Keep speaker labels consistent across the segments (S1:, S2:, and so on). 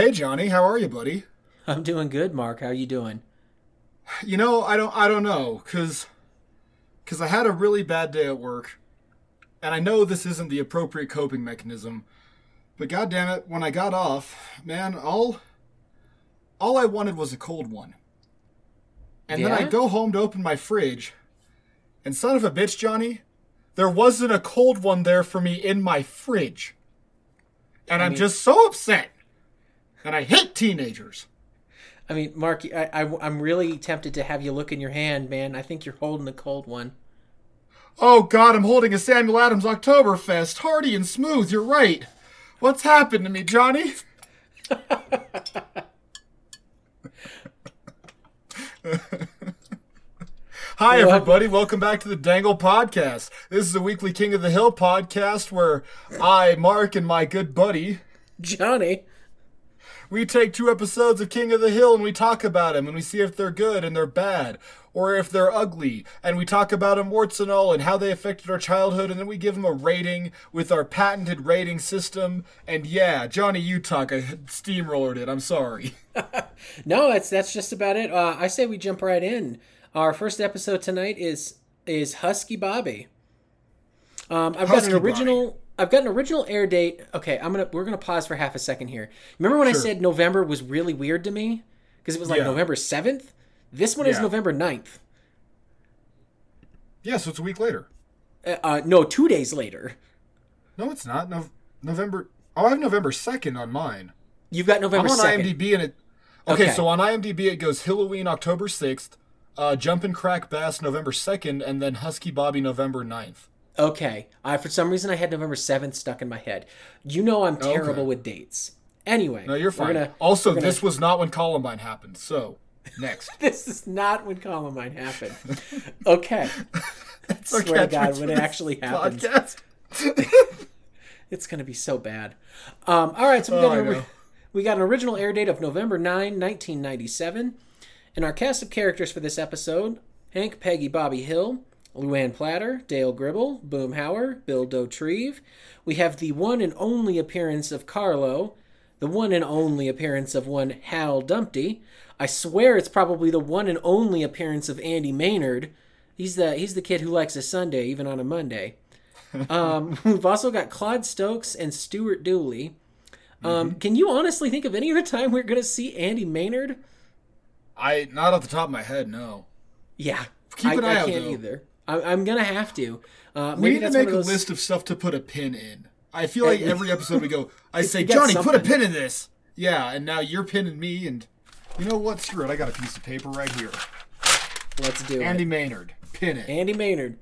S1: hey Johnny, how are you, buddy?
S2: I'm doing good, Mark. How are you doing?
S1: You know, I don't I don't know cuz cuz I had a really bad day at work. And I know this isn't the appropriate coping mechanism. But god damn it, when I got off, man, all all I wanted was a cold one. And then I go home to open my fridge, and son of a bitch, Johnny, there wasn't a cold one there for me in my fridge. And
S2: I
S1: I'm
S2: mean-
S1: just so upset. And I hate teenagers.
S2: I mean, Mark, I, I, I'm really tempted to have you look in your hand, man. I think you're holding a cold one.
S1: Oh god, I'm holding a Samuel Adams Oktoberfest. Hearty and smooth, you're right. What's happened to me, Johnny? Hi, everybody. Welcome back to the Dangle Podcast. This is a weekly King of the Hill podcast where I, Mark, and my good buddy,
S2: Johnny.
S1: We take two episodes of King of the Hill and we talk about them and we see if they're good and they're bad or if they're ugly and we talk about them warts and all and how they affected our childhood and then we give them a rating with our patented rating system and yeah Johnny talk I steamrollered it I'm sorry
S2: No, that's that's just about it. Uh, I say we jump right in. Our first episode tonight is is Husky Bobby. Um, I've got
S1: Husky
S2: an original. I've got an original air date. Okay, I'm gonna we're gonna pause for half a second here. Remember when I said November was really weird to me because it was like
S1: Yeah.
S2: November seventh. This one is November 9th.
S1: yeah so it's a week later
S2: Uh, uh, no, two days later.
S1: no it's not no November oh I have November 2nd on mine
S2: You've got November.
S1: I'm on
S2: 2nd.
S1: IMDb and it okay,
S2: Okay.
S1: so on IMDb it goes Halloween October 6th uh, Jumpin' Crack Bass November 2nd and then Husky Bobby November 9th
S2: Okay. I for some reason I had November 7th stuck in my head. You know I'm terrible
S1: Okay.
S2: with dates. Anyway.
S1: No, you're fine.
S2: gonna-
S1: also,
S2: gonna-
S1: this was not when Columbine happened. So, next.
S2: This is not when Columbine happened. Okay. Swear to God, when it actually happens, it's gonna be so bad. Um, all right, so we
S1: Oh,
S2: got
S1: I
S2: an, we got an original air date of November 9, 1997. And our cast of characters for this episode Hank, Peggy, Bobby Hill, Luann Platter, Dale Gribble, Boomhauer, Bill Dauterive. We have the one and only appearance of Carlo, the one and only appearance of one Hal Dumpty. I swear it's probably the one and only appearance of Andy Maynard. He's the he's the kid who likes a Sunday even on a Monday. Um, we've also got Claude Stokes and Stuart Dooley. Um, Can you honestly think of any other time we're going to see Andy Maynard?
S1: I not off the top of my head. No.
S2: Yeah,
S1: Keep
S2: I,
S1: an eye
S2: I
S1: out,
S2: can't
S1: though.
S2: either. I, I'm gonna have to. Uh,
S1: We need to make
S2: one
S1: a list of stuff to put a pin in. I feel like every episode we go, I say, Johnny, put a pin in this. Yeah, and now you're pinning me, and you know what? Screw it. I got a piece of paper right here.
S2: Let's do
S1: Andy
S2: it.
S1: Andy Maynard, pin it.
S2: Andy Maynard.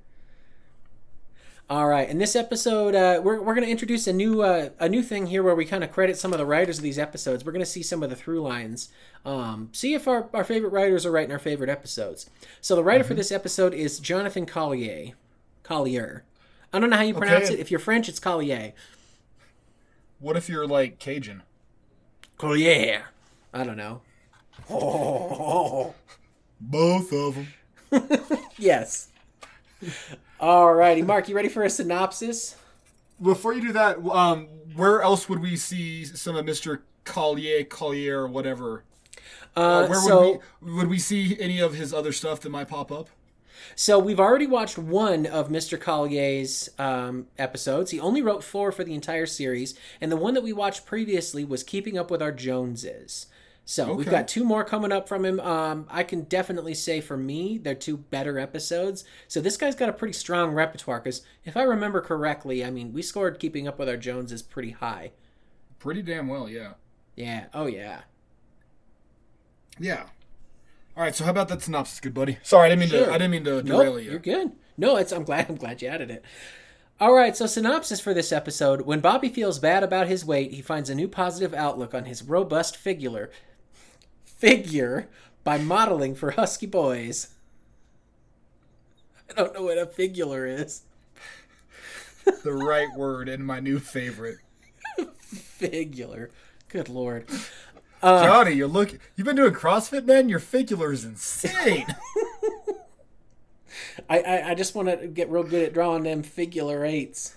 S2: All right, in this episode, uh, we're we're gonna introduce a new uh, a new thing here where we kind of credit some of the writers of these episodes. We're gonna see some of the through lines. Um, see if our, our favorite writers are writing our favorite episodes. So the writer for this episode is Jonathan Collier. Collier. I don't know how you pronounce
S1: Okay.
S2: it. If you're French, it's Collier.
S1: What if you're like Cajun?
S2: Collier. I don't know. Oh.
S1: Both of them.
S2: Yes. Alrighty, Mark, you ready for a synopsis?
S1: Before you do that, um, where else would we see some of Mr. Collier, Collier, or whatever?
S2: Uh,
S1: Where
S2: so,
S1: would we would we see any of his other stuff that might pop up?
S2: so we've already watched one of Mr. Collier's um, episodes. He only wrote four for the entire series, and the one that we watched previously was Keeping Up with Our Joneses. So we've got two more coming up from him. Um, I can definitely say for me, they're two better episodes. So this guy's got a pretty strong repertoire. Because if I remember correctly, I mean, we scored Keeping Up with Our Joneses pretty high.
S1: Pretty damn well, yeah.
S2: Yeah. Oh yeah.
S1: Yeah. All right, so how about that synopsis, good buddy? Sorry, I didn't mean
S2: Sure.
S1: to. I didn't mean to
S2: Nope,
S1: derail you.
S2: you're good. No, it's I'm glad I'm glad you added it. All right, so synopsis for this episode: When Bobby feels bad about his weight, he finds a new positive outlook on his robust figure figure by modeling for husky boys. I don't know what a figular is.
S1: the right word and my new favorite.
S2: figular. Good lord. Uh,
S1: Johnny, you're look. You've been doing CrossFit, man. Your figular is insane.
S2: I, I I just want to get real good at drawing them figular eights.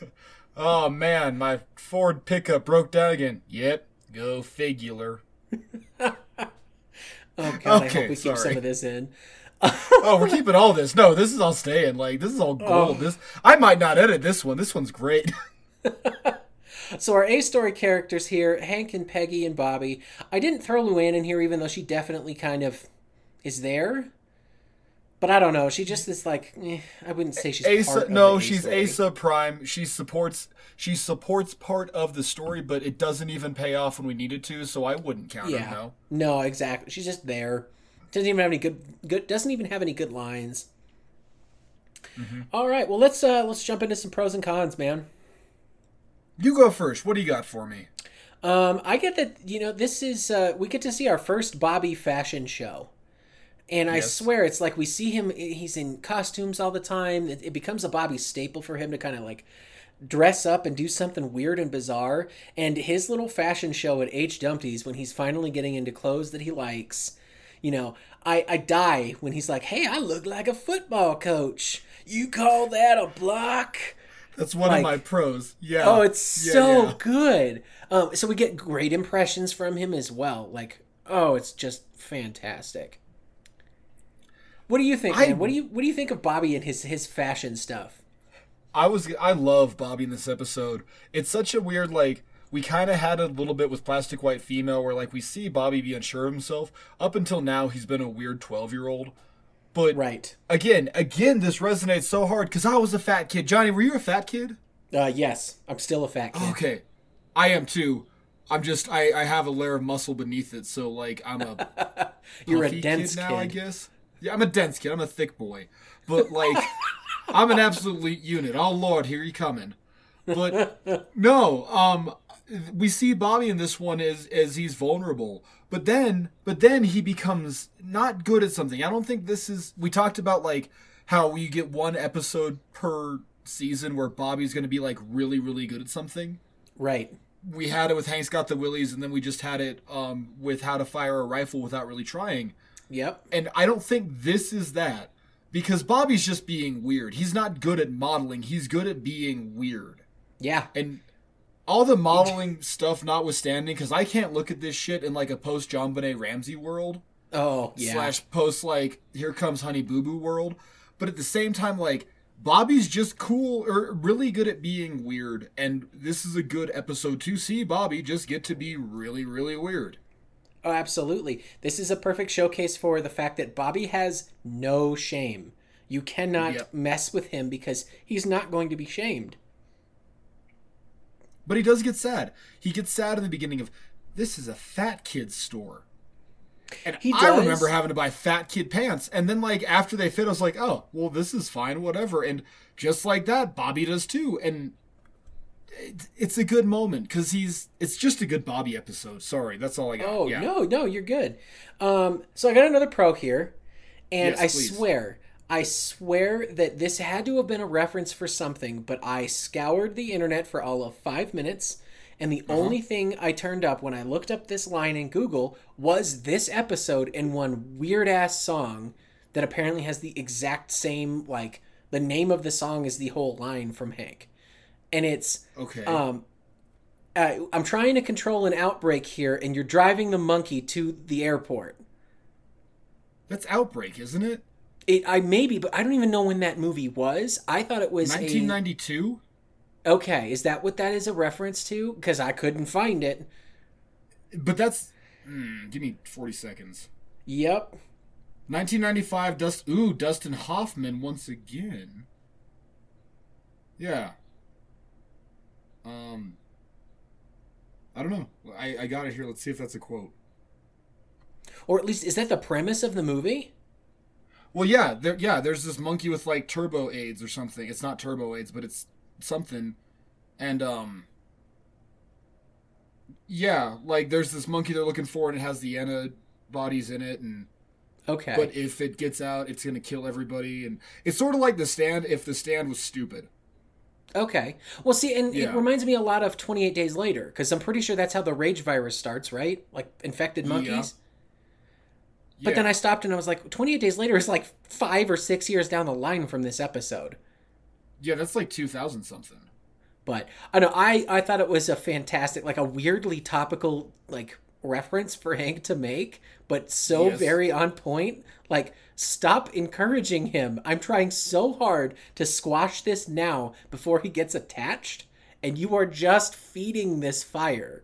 S1: oh man, my Ford pickup broke down again. Yep, Go figular.
S2: Oh god, I hope we keep some of this in.
S1: Oh, we're keeping all this. No, this is all staying. Like this is all gold. Oh. This I might not edit this one. This one's great.
S2: So our A story characters here, Hank and Peggy and Bobby. I didn't throw Luann in here even though she definitely kind of is there. But I don't know. She just is like eh, I wouldn't say she's part
S1: Asa, no, she's
S2: story.
S1: Asa Prime. She supports. She supports part of the story, but it doesn't even pay off when we need it to. So I wouldn't count
S2: Yeah.
S1: her. No.
S2: No, exactly. She's just there. Doesn't even have any good good doesn't even have any good lines.
S1: Mm-hmm.
S2: All right, well let's uh let's jump into some pros and cons, man.
S1: You go first. What do you got for me?
S2: Um, I get that you know this is uh, we get to see our first Bobby fashion show, and I
S1: Yes.
S2: swear it's like we see him. He's in costumes all the time. It, it becomes a Bobby staple for him to kind of like dress up and do something weird and bizarre. And his little fashion show at H Dumpty's when he's finally getting into clothes that he likes. You know, I, I die when he's like, "Hey, I look like a football coach. You call that a block?"
S1: That's one
S2: Like-
S1: of my pros. Yeah.
S2: Oh, it's
S1: Yeah,
S2: so
S1: yeah.
S2: good. Um, so we get great impressions from him as well. Like, oh, it's just fantastic. What do you think,
S1: I-
S2: man? What do you what do you think of Bobby and his his fashion stuff?
S1: I was I love Bobby in this episode. It's such a weird like we kind of had a little bit with Plastic White Female where like we see Bobby be unsure of himself. Up until now, he's been a weird twelve year old. But
S2: Right.
S1: again, again, this resonates so hard because I was a fat kid. Johnny, were you a fat kid?
S2: Uh, yes, I'm still a fat kid.
S1: Okay, I am too. I'm just I I have a layer of muscle beneath it, so like I'm a
S2: You're a dense
S1: kid
S2: kid.
S1: I guess. Yeah, I'm a dense kid. I'm a thick boy, but like I'm an absolute unit. Oh Lord, here you coming. But no, um, we see Bobby in this one as as he's vulnerable, but then but then he becomes not good at something. I don't think this is. We talked about like how you get one episode per season where Bobby's going to be like really really good at something
S2: Right.
S1: we had it with Hank's Got the Willies, and then we just had it um, with How to Fire a Rifle Without Really Trying.
S2: Yep.
S1: And I don't think this is that because Bobby's just being weird. He's not good at modeling. He's good at being weird.
S2: Yeah.
S1: And all the modeling stuff notwithstanding, because I can't look at this shit in like a post JonBenét Ramsey world
S2: Oh, yeah.
S1: slash post like Here Comes Honey Boo Boo world. But at the same time, like Bobby's just cool or really good at being weird, and this is a good episode to see Bobby just get to be really, really weird.
S2: Oh, absolutely. This is a perfect showcase for the fact that Bobby has no shame. You cannot
S1: Yep.
S2: mess with him because he's not going to be shamed.
S1: But he does get sad. He gets sad in the beginning of this is a fat kid's store. And
S2: He
S1: I
S2: does.
S1: remember having to buy fat kid pants. And then like after they fit, I was like, oh, well, this is fine, whatever. And just like that, Bobby does too. And it, it's a good moment because he's it's just a good Bobby episode. Sorry, that's all I got.
S2: Oh
S1: yeah.
S2: no, no, you're good. Um, so I got another pro here, and
S1: Yes,
S2: I
S1: please.
S2: swear, I swear that this had to have been a reference for something, but I scoured the internet for all of five minutes, and the
S1: Uh-huh.
S2: only thing I turned up when I looked up this line in Google was this episode and one weird ass song that apparently has the exact same like the name of the song is the whole line from Hank, and it's
S1: Okay.
S2: um, uh, I'm trying to control an outbreak here, and you're driving the monkey to the airport.
S1: that's Outbreak, isn't it?
S2: It, I maybe, but I don't even know when that movie was. I thought it was a.
S1: 1992.
S2: Okay, is that what that is a reference to? Because I couldn't find it.
S1: But that's. Hmm, give me 40 seconds.
S2: Yep.
S1: 1995, Dust. Ooh, Dustin Hoffman once again. Yeah. Um. I don't know. I, I got it here. Let's see if that's a quote.
S2: Or at least is that the premise of the movie?
S1: Well, yeah, there, yeah. There's this monkey with like turbo AIDS or something. It's not turbo AIDS, but it's something. And um. Yeah, like there's this monkey they're looking for, and it has the antibodies in it, and
S2: Okay.
S1: but if it gets out, it's gonna kill everybody, and it's sort of like the stand. If the stand was stupid,
S2: okay. Well, see, and it reminds me a lot of 28 Days Later, because I'm pretty sure that's how the rage virus starts, right? Like infected monkeys. But
S1: Yeah.
S2: then I stopped and I was like, 28 Days Later is like five or six years down the line from this episode.
S1: yeah, that's like two thousand something.
S2: But I know I I thought it was a fantastic, like a weirdly topical like reference for Hank to make, but so
S1: Yes.
S2: very on point. Like, stop encouraging him. I'm trying so hard to squash this now before he gets attached, and you are just feeding this fire.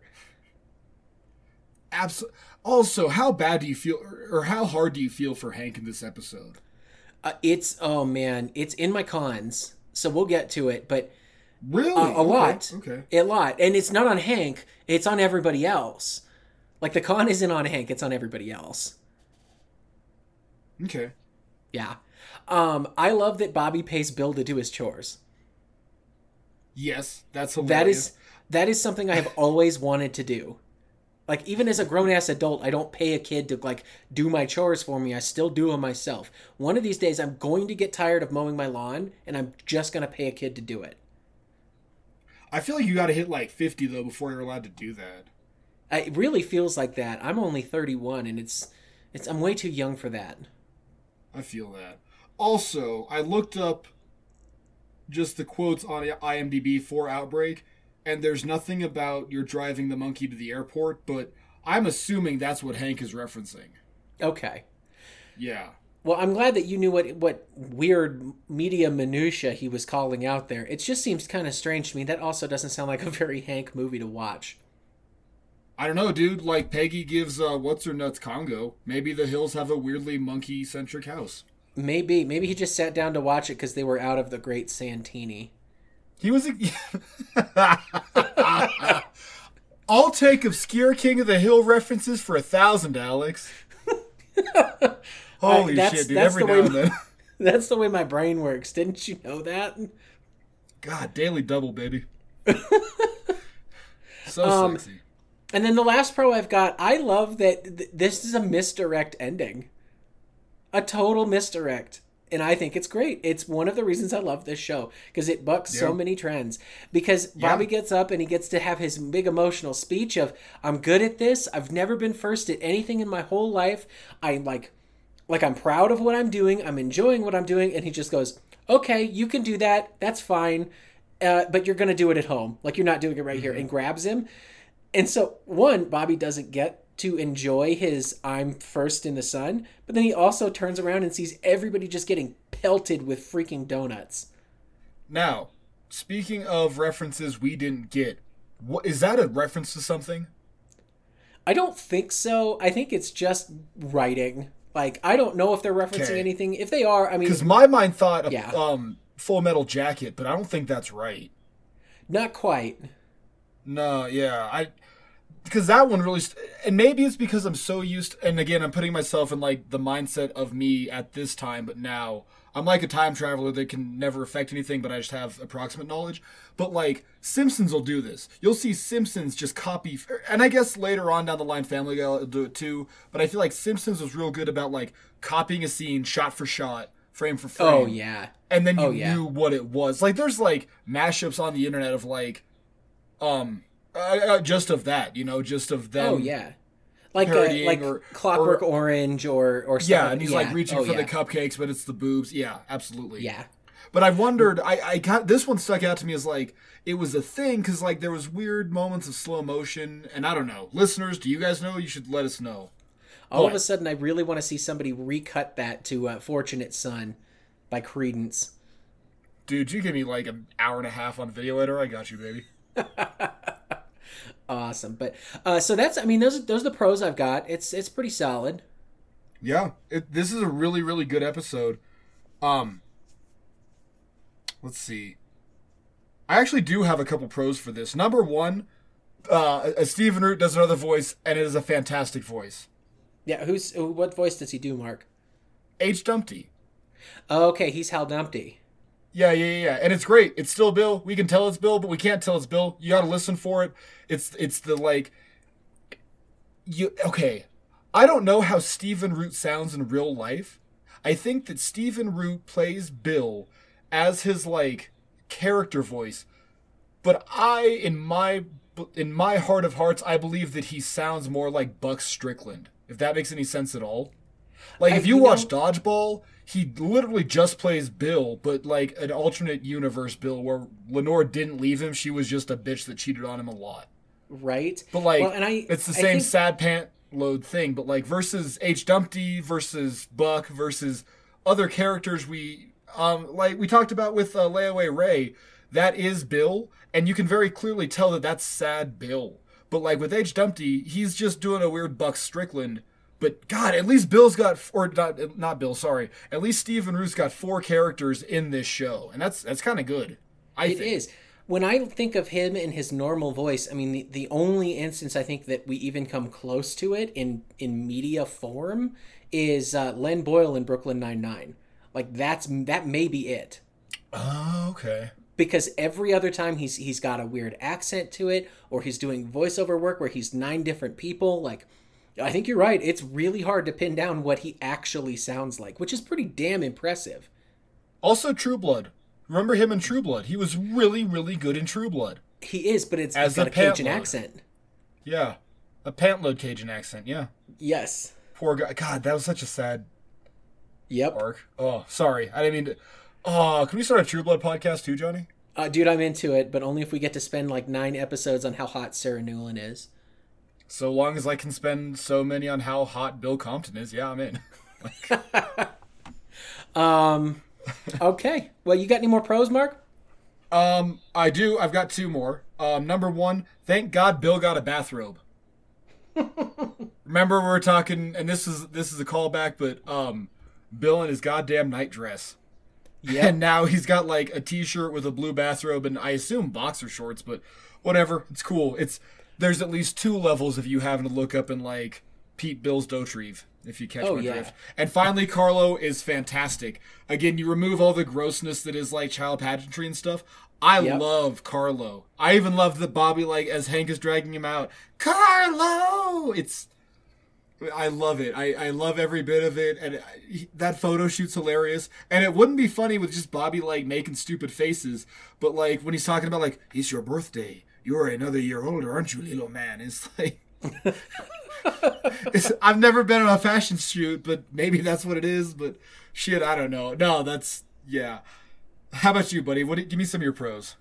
S1: Absolutely. Also, how bad do you feel, or, how hard do you feel for Hank in this episode?
S2: Uh, it's oh man, it's in my cons, so we'll get to it. But
S1: Really?
S2: a, a lot,
S1: Okay.
S2: a lot, and it's not on Hank. It's on everybody else. Like the con isn't on Hank; it's on everybody else.
S1: Okay.
S2: Yeah. Um, I love that Bobby pays Bill to do his chores.
S1: Yes, that's
S2: That
S1: hilarious.
S2: is that is something I have always wanted to do. Like even as a grown ass adult, I don't pay a kid to like do my chores for me. I still do them myself. One of these days, I'm going to get tired of mowing my lawn, and I'm just gonna pay a kid to do it.
S1: I feel like you got to hit like 50 though before you're allowed to do that.
S2: It really feels like that. I'm only 31, and it's it's I'm way too young for that.
S1: I feel that. Also, I looked up just the quotes on IMDb for Outbreak, and there's nothing about you're driving the monkey to the airport, but I'm assuming that's what Hank is referencing.
S2: Okay.
S1: Yeah.
S2: Well, I'm glad that you knew what what weird media minutia he was calling out there. It just seems kind of strange to me. That also doesn't sound like a very Hank movie to watch.
S1: I don't know, dude. Like Peggy gives uh, what's her nuts Congo. Maybe the hills have a weirdly monkey centric house.
S2: Maybe maybe he just sat down to watch it because they were out of the Great Santini.
S1: He was. A... I'll take obscure King of the Hill references for a thousand, Alex. Holy
S2: that's-
S1: shit, dude!
S2: that's
S1: Every
S2: the
S1: now
S2: way
S1: and then.
S2: That's the way my brain works. Didn't you know that?
S1: God, daily double, baby. so
S2: Um,
S1: sexy.
S2: And then the last pro I've got, I love that th- this is a misdirect ending. A total misdirect. And I think it's great. It's one of the reasons I love this show because it bucks so many trends. Because Bobby
S1: Yeah.
S2: gets up and he gets to have his big emotional speech of, "I'm good at this. I've never been first at anything in my whole life. I like, like I'm proud of what I'm doing. I'm enjoying what I'm doing." And he just goes, "Okay, you can do that. That's fine, uh, but you're gonna do it at home. Like you're not doing it right here." And grabs him. And so, one, Bobby doesn't get to enjoy his I'm first in the sun, but then he also turns around and sees everybody just getting pelted with freaking donuts.
S1: Now, speaking of references we didn't get, what is that a reference to something?
S2: I don't think so. I think it's just writing. Like, I don't know if they're referencing
S1: Okay.
S2: anything. If they are, I mean,
S1: Because my mind thought of
S2: Yeah.
S1: um, Full Metal Jacket, but I don't think that's right.
S2: not quite.
S1: No, yeah, I because that one really, st- and maybe it's because I'm so used. And again, I'm putting myself in like the mindset of me at this time, but now I'm like a time traveler that can never affect anything, but I just have approximate knowledge. But like Simpsons will do this. You'll see Simpsons just copy, and I guess later on down the line, Family Guy will do it too. But I feel like Simpsons was real good about like copying a scene shot for shot, frame for oh, frame
S2: Oh, yeah.
S1: and then you
S2: Oh, yeah.
S1: knew what it was. Like there's like mashups on the internet of like, um, uh, uh, just of that, you know, just of them.
S2: Oh, yeah. Like, uh,
S1: parodying
S2: like
S1: or-
S2: Clockwork
S1: or-
S2: Orange or, or
S1: Yeah, and he's like reaching
S2: Oh,
S1: for
S2: yeah.
S1: the cupcakes, but it's the boobs. Yeah, absolutely.
S2: Yeah.
S1: But I've wondered, I, I got this one stuck out to me as like it was a thing because like there was weird moments of slow motion, and I don't know, listeners, do you guys know? You should let us know.
S2: All of a sudden, I really want to see somebody recut that to uh, "Fortunate Son" by Creedence.
S1: Dude, you give me like an hour and a half on video editor, I got you, baby.
S2: Awesome, but uh, so that's I mean those those are the pros I've got. It's it's pretty solid.
S1: Yeah, it, this is a really really good episode. Um, let's see. I actually do have a couple pros for this. Number one, uh, Stephen Root does another voice, and it is a fantastic voice.
S2: Yeah, who's what voice does he do, Mark?
S1: H. Dumpty.
S2: Okay, he's Hal Dumpty.
S1: Yeah, yeah, yeah, and it's great. It's still Bill. We can tell it's Bill, but we can't tell it's Bill. You got to listen for it. It's it's the like. You okay? I don't know how Stephen Root sounds in real life. I think that Stephen Root plays Bill as his like character voice, but I in my in my heart of hearts I believe that he sounds more like Buck Strickland. If that makes any sense at all. Like
S2: I-
S1: if you,
S2: you
S1: watch
S2: know-
S1: Dodgeball, he literally just plays Bill, but like an alternate universe Bill where Lenore didn't leave him. She was just a bitch that cheated on him a lot.
S2: right?
S1: But like,
S2: well, and I,
S1: it's the
S2: I
S1: same
S2: think-
S1: sad pant load thing. But like versus H Dumpty versus Buck versus other characters we um like we talked about with uh, Layaway Ray, that is Bill, and you can very clearly tell that that's sad Bill. But like with H Dumpty, he's just doing a weird Buck Strickland. But God, at least Bill's got, or not, not Bill. Sorry, at least Stephen Root's got four characters in this show, and that's that's kind of good. I
S2: It
S1: think.
S2: is. When I think of him in his normal voice, I mean, the, the only instance I think that we even come close to it in in media form is uh, Lynn Boyle in Brooklyn Nine Nine. Like that's that may be it.
S1: Oh, okay.
S2: Because every other time he's he's got a weird accent to it, or he's doing voiceover work where he's nine different people. Like, I think you're right. It's really hard to pin down what he actually sounds like, which is pretty damn impressive.
S1: Also, True Blood. Remember him in True Blood? He was really, really good in True Blood.
S2: He is, but it's
S1: As
S2: got
S1: a
S2: a Cajun
S1: load.
S2: accent.
S1: Yeah, a pantload Cajun accent. Yeah,
S2: Yes.
S1: poor guy. God, that was such a sad
S2: Yep.
S1: arc. Oh, sorry, I didn't mean to. Oh, can we start a True Blood podcast too, Johnny?
S2: Uh, dude, I'm into it, but only if we get to spend like nine episodes on how hot Sarah Newlin is.
S1: So long as I can spend so many on how hot Bill Compton is, yeah, I'm in.
S2: Um, okay. Well, you got any more pros, Mark?
S1: Um, I do. I've got two more. Um, number one, thank God Bill got a bathrobe. Remember we were talking, and this is this is a callback, but um, Bill in his goddamn night dress.
S2: Yeah.
S1: And now he's got like a t-shirt with a blue bathrobe and I assume boxer shorts, but whatever. It's cool. It's there's at least two levels of you having to look up in like Pete Bill's Dauterive, if you catch
S2: Oh,
S1: my
S2: yeah.
S1: drift. And finally, Carlo is fantastic. Again, you remove all the grossness that is like child pageantry and stuff. I
S2: Yep.
S1: love Carlo. I even love that Bobby like as Hank is dragging him out. Carlo, it's I love it. I, I love every bit of it, and uh, I- that photo shoot's hilarious. And it wouldn't be funny with just Bobby like making stupid faces, but like when he's talking about like it's your birthday, you're another year older, aren't you, little man? It's like it's, I've never been on a fashion shoot, but maybe that's what it is. But shit, I don't know. No, that's yeah. How about you, buddy? What? Give me some of your pros.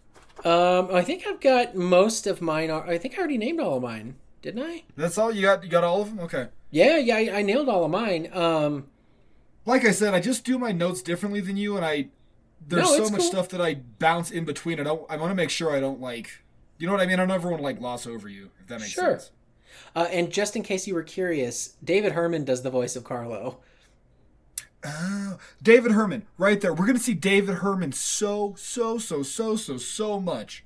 S2: Um, I think I've got most of mine. Are, I think I already named all of mine, didn't I?
S1: That's all you got. You got all of them. Okay.
S2: Yeah, yeah, I, I nailed all of mine. Um,
S1: like I said, I just do my notes differently than you, and I there's
S2: No,
S1: so much
S2: cool.
S1: stuff that I bounce in between. I don't. I want to make sure I don't like. You know what I mean? I don't ever want to like gloss over you. If that makes
S2: Sure.
S1: sense.
S2: uh, and just in case you were curious, David Herman does the voice of Carlo.
S1: Oh, David Herman, right there. We're gonna see David Herman so so so so so so much.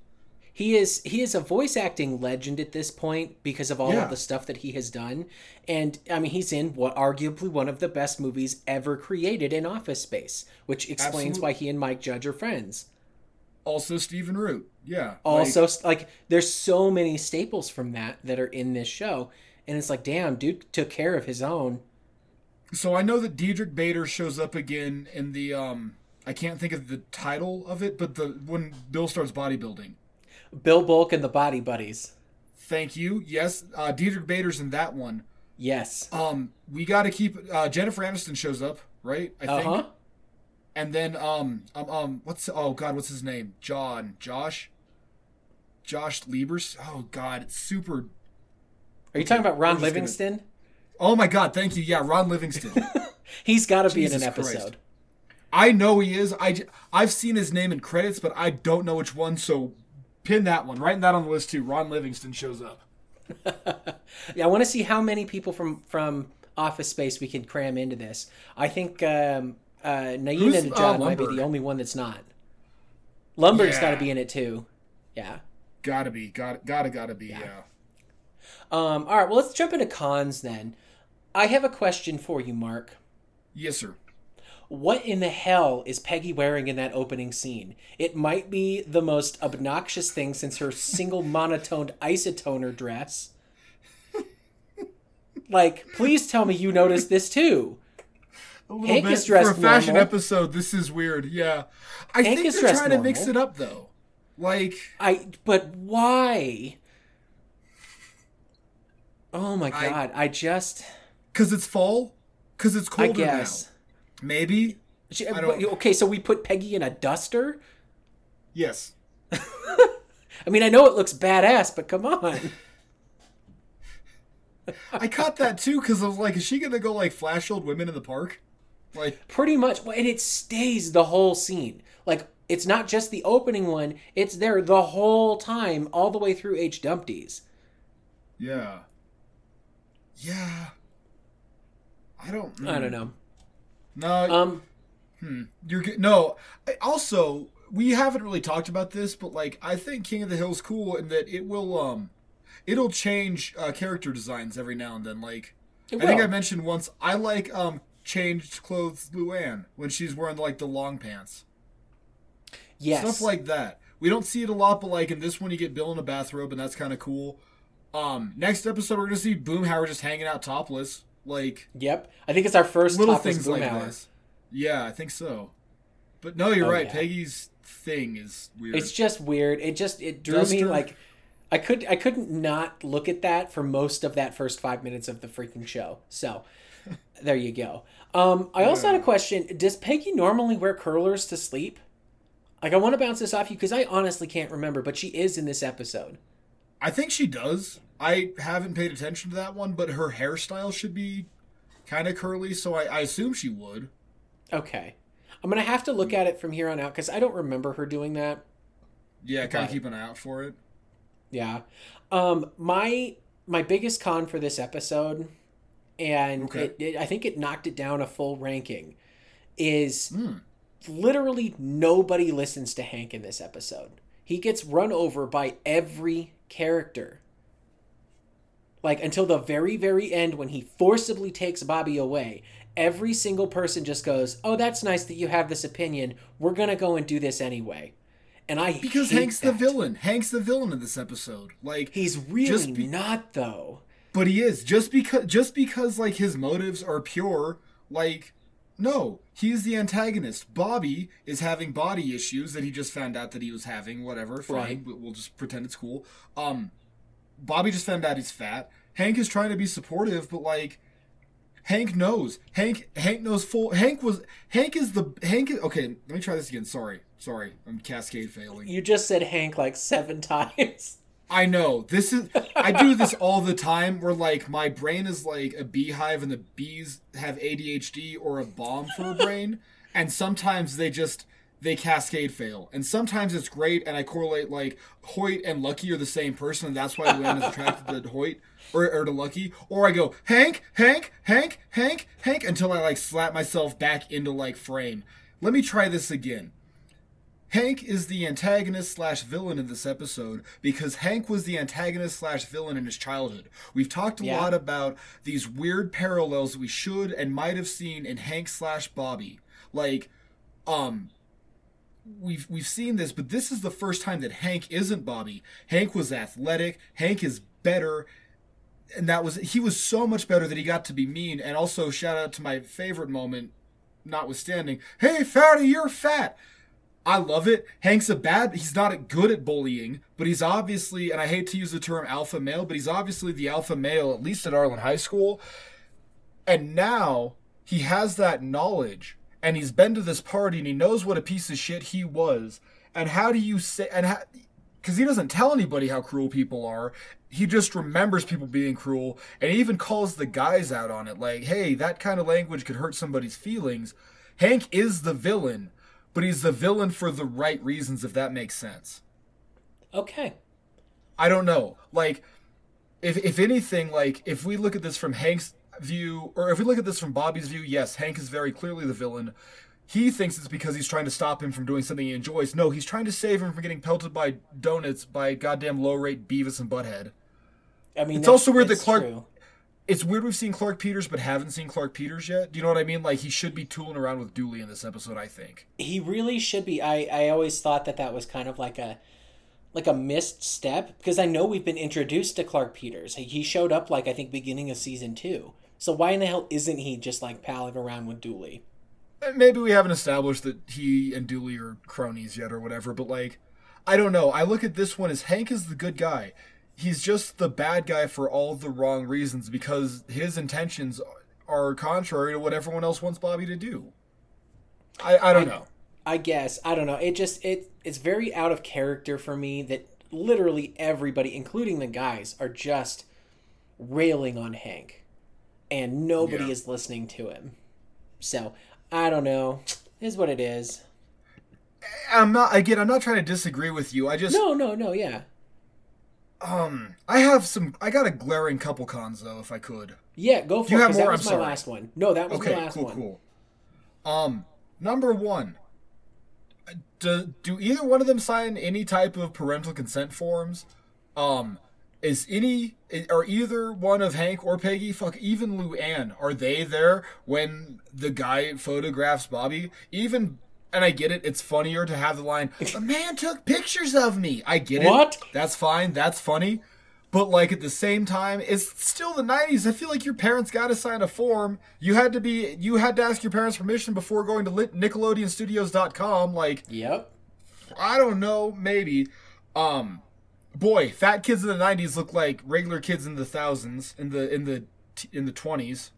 S2: He is he is a voice acting legend at this point because of all
S1: Yeah.
S2: of the stuff that he has done. And I mean he's in what arguably one of the best movies ever created in Office Space, which explains
S1: Absolute-
S2: why he and Mike Judge are friends.
S1: Also, Stephen Root. Yeah.
S2: Also
S1: like-
S2: like there's so many staples from that that are in this show and it's like damn dude took care of his own.
S1: so I know that Diedrich Bader shows up again in the um. I can't think of the title of it, but the when Bill starts bodybuilding.
S2: Bill Bulk and the Body Buddies.
S1: Thank you. Yes, uh, Diedrich Bader's in that one.
S2: Yes.
S1: Um, we got to keep uh, Jennifer Aniston shows up, right? I think.
S2: Uh-huh.
S1: And then um um um what's oh god what's his name? John Josh. Josh Liebers. Oh god, it's super.
S2: Are you talking about Ron
S1: we're gonna-
S2: Livingston?
S1: Oh my god, thank you. Yeah, Ron Livingston.
S2: He's got to be in an
S1: Jesus Christ.
S2: episode.
S1: I know he is. I j- I've seen his name in credits, but I don't know which one. So pin that one. Writing that on the list too. Ron Livingston shows up.
S2: Yeah, I want to see how many people from from Office Space we can cram into this. I think um, uh, Naina
S1: Who's, uh,
S2: might be the only one that's not. Lumbergh's
S1: Yeah.
S2: got to be in it too. Yeah.
S1: Gotta be. Got gotta gotta be. Yeah.
S2: Um, all right. Well, let's jump into cons then. I have a question for you, Mark.
S1: Yes, sir.
S2: What in the hell is Peggy wearing in that opening scene? It might be the most obnoxious thing since her single monotoned isotoner dress. Like, please tell me you noticed this too.
S1: A little
S2: Hank
S1: bit.
S2: is dressed
S1: for a fashion
S2: normal.
S1: episode. This is weird. Yeah, I
S2: Hank
S1: think they're trying to mix it up though. Like,
S2: I but why? Oh my
S1: I-
S2: god, I, just
S1: cause it's fall. because it's
S2: I
S1: colder
S2: guess.
S1: now. Maybe.
S2: She-
S1: uh,
S2: I
S1: don't-
S2: okay, so we put Peggy in a duster.
S1: Yes.
S2: I mean, I know it looks badass, but come on.
S1: I caught that too because I was like, is she gonna go like flash old women in the park? Like,
S2: Pretty much, and it stays the whole scene. Like it's not just the opening one; it's there the whole time, all the way through H. Dumpty's.
S1: yeah, yeah. I don't.
S2: I don't know.
S1: No,
S2: Um, hmm.
S1: you're good. No. I- Also, we haven't really talked about this, but like, I think King of the Hill's cool in that it will um, it'll change uh, character designs every now and then. Like, I think. I mentioned once, I like um changed clothes Luann when she's wearing like the long pants.
S2: Yes,
S1: stuff like that. We don't see it a lot, but like in this one, you get Bill in a bathrobe, and that's kind of cool. Um, next episode, we're gonna see Boomhauer just hanging out topless, like
S2: Yep, I think it's our first
S1: little
S2: topless
S1: things
S2: boom
S1: like this. Yeah, I think so. But no, you're
S2: Oh,
S1: right.
S2: yeah.
S1: Peggy's thing is weird.
S2: It's just weird. It just it drew me like I could I couldn't not look at that for most of that first five minutes of the freaking show. So there you go. Um, I also had a question. Does Peggy normally wear curlers to sleep? Like I want to bounce this off you because I honestly can't remember, but she is in this episode.
S1: I think she does. I haven't paid attention to that one, but her hairstyle should be kind of curly, so I, I assume she would.
S2: Okay. I'm gonna have to look at it from here on out because I don't remember her doing that.
S1: Yeah, kind of keep an eye out for it.
S2: Yeah. Um my my biggest con for this episode and
S1: Okay.
S2: it, it, I think it knocked it down a full ranking is
S1: Hmm.
S2: Literally nobody listens to Hank in this episode. He gets run over by every character. Like until the very very end when he forcibly takes Bobby away. Every single person just goes, "Oh, that's nice that you have this opinion. We're going to go and do this anyway." And I
S1: Because Hank's the villain. Hank's the villain in this episode. Like
S2: He's really
S1: Just be-
S2: not though.
S1: But he is just because just because like his motives are pure. Like, no, he's the antagonist. Bobby is having body issues that he just found out that he was having. Whatever, fine.
S2: Right.
S1: We'll we'll just pretend it's cool. Um, Bobby just found out he's fat. Hank is trying to be supportive, but like. Hank knows. Hank Hank knows full Hank was Hank is the Hank is, okay, let me try this again. Sorry. Sorry. I'm cascade failing.
S2: You just said Hank like seven times.
S1: I know. This is I do this all the time where like my brain is like a beehive and the bees have ADHD or a bomb for a brain and sometimes they just they cascade fail. And sometimes it's great and I correlate like Hoyt and Lucky are the same person and that's why Luann is attracted to Hoyt or, or to Lucky. Or I go, Hank, Hank, Hank, Hank, Hank until I like slap myself back into like frame. Let me try this again. Hank is the antagonist slash villain in this episode because Hank was the antagonist slash villain in his childhood. We've talked a
S2: Yeah.
S1: lot about these weird parallels we should and might have seen in Hank slash Bobby. Like, um, we've we've seen this, but this is the first time that Hank isn't Bobby. Hank was athletic. Hank is better. And that was he was so much better that he got to be mean. And also shout out to my favorite moment, notwithstanding. Hey, fatty, you're fat. I love it. Hank's a bad. He's not good at bullying, but he's obviously, and I hate to use the term alpha male, but he's obviously the alpha male, at least at Arlen High School. And now he has that knowledge, and he's been to this party, and he knows what a piece of shit he was. And how do you say? And how? Because he doesn't tell anybody how cruel people are. He just remembers people being cruel, and he even calls the guys out on it. Like, hey, that kind of language could hurt somebody's feelings. Hank is the villain, but he's the villain for the right reasons, if that makes sense.
S2: Okay.
S1: I don't know. Like, if if anything, like if we look at this from Hank's view, or if we look at this from Bobby's view, yes, Hank is very clearly the villain. He thinks it's because he's trying to stop him from doing something he enjoys. No, he's trying to save him from getting pelted by donuts by goddamn low rate Beavis and Butthead.
S2: I mean,
S1: It's also weird that Clark-
S2: true.
S1: It's weird we've seen Clark Peters but haven't seen Clark Peters yet. Do you know what I mean? Like he should be tooling around with Dooley in this episode. I think.
S2: He really should be. I I always thought that that was kind of like a like a missed step because I know we've been introduced to Clark Peters. He- showed up like I think beginning of season two. So why in the hell isn't he just like palling around with Dooley?
S1: Uh, maybe we haven't established that he and Dooley are cronies yet or whatever, but like, I don't know. I look at this one as Hank is the good guy. He's just the bad guy for all the wrong reasons because his intentions are contrary to what everyone else wants Bobby to do. I I don't know.
S2: I guess I don't know. It just it it's very out of character for me that literally everybody, including the guys, are just railing on Hank, and nobody
S1: Yeah.
S2: is listening to him. So I don't know. Is what it is.
S1: I'm not again. I'm not trying to disagree with you. I just
S2: No, no, no. Yeah,
S1: um I have some. I got a glaring couple cons though, if I could.
S2: yeah. Go for
S1: you
S2: it.
S1: have more?
S2: That was
S1: I'm
S2: my
S1: sorry.
S2: last one. No, that was
S1: Okay,
S2: my last
S1: cool,
S2: one.
S1: cool. Um, number one. Do do either one of them sign any type of parental consent forms? Um, is any are either one of Hank or Peggy, fuck, even Luann, are they there when the guy photographs Bobby? Even and I get it, it's funnier to have the line, "A man took pictures of me." I get it.
S2: What?
S1: That's fine. That's funny. But like at the same time, it's still the '90s. I feel like your parents got to sign a form. You had to be, you had to ask your parents' permission before going to NickelodeonStudios.com. Like,
S2: Yep.
S1: I don't know, maybe. Um, boy, fat kids in the '90s look like regular kids in the thousands, in the in the in the '20s.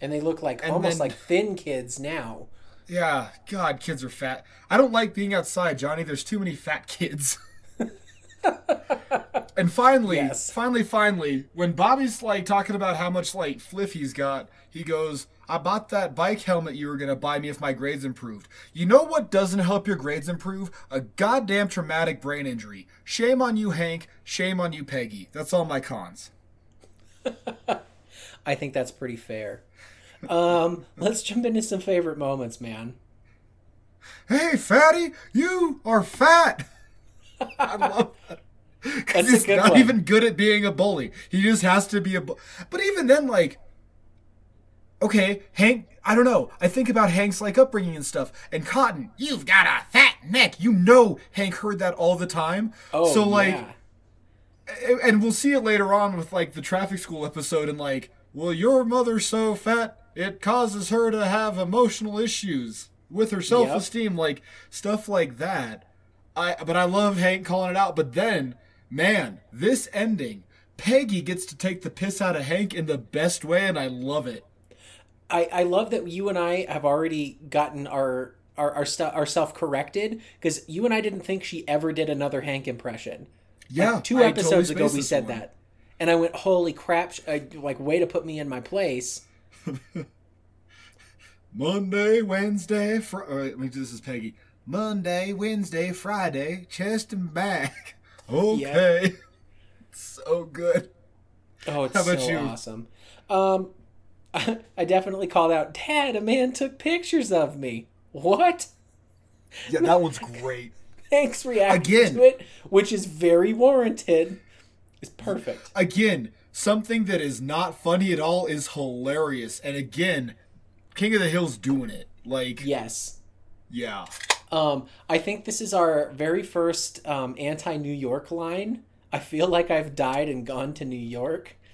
S2: And they look like
S1: And
S2: almost
S1: then-
S2: like thin kids now.
S1: Yeah, God, kids are fat. I don't like being outside, Johnny. There's too many fat kids. and finally,
S2: Yes.
S1: finally, finally, when Bobby's like talking about how much like fliff he's got, he goes, "I bought that bike helmet you were gonna buy me if my grades improved. You know what doesn't help your grades improve? A goddamn traumatic brain injury. Shame on you, Hank. Shame on you, Peggy. That's all my cons."
S2: I think that's pretty fair. Um, let's jump into some favorite moments, man.
S1: Hey, fatty, you are fat. I love that. Because he's not
S2: one.
S1: even good at being a bully. He just has to be a. Bu- but even then, like, okay, Hank. I don't know. I think about Hank's like upbringing and stuff. And Cotton, you've got a fat neck. You know, Hank heard that all the time.
S2: Oh,
S1: so like,
S2: yeah.
S1: and- and we'll see it later on with like the traffic school episode and like, well, your mother's so fat it causes her to have emotional issues with her self-esteem, like stuff like that. I but I love Hank calling it out. But then, man, this ending, Peggy gets to take the piss out of Hank in the best way, and I love it.
S2: I, I love that you and I have already gotten our our our, stu- our self corrected because you and I didn't think she ever did another Hank impression.
S1: Yeah,
S2: Two episodes
S1: totally
S2: ago we said
S1: one.
S2: that, and I went, "Holy crap!" sh- I, like, way to put me in my place.
S1: Monday, Wednesday, Friday. Let me do this is Peggy. Monday, Wednesday, Friday, chest and back. Okay. so good.
S2: Oh, it's
S1: How about
S2: so
S1: you?
S2: awesome. Um, I definitely called out, "Dad, a man took pictures of me." What?
S1: Yeah, that one's great.
S2: Hank's reaction
S1: Again.
S2: to it, which is very warranted, It's perfect.
S1: Again, something that is not funny at all is hilarious. And again, King of the Hill's doing it. Like,
S2: Yes.
S1: yeah.
S2: Um, I think this is our very first um, anti New York line. I feel like I've died and gone to New York.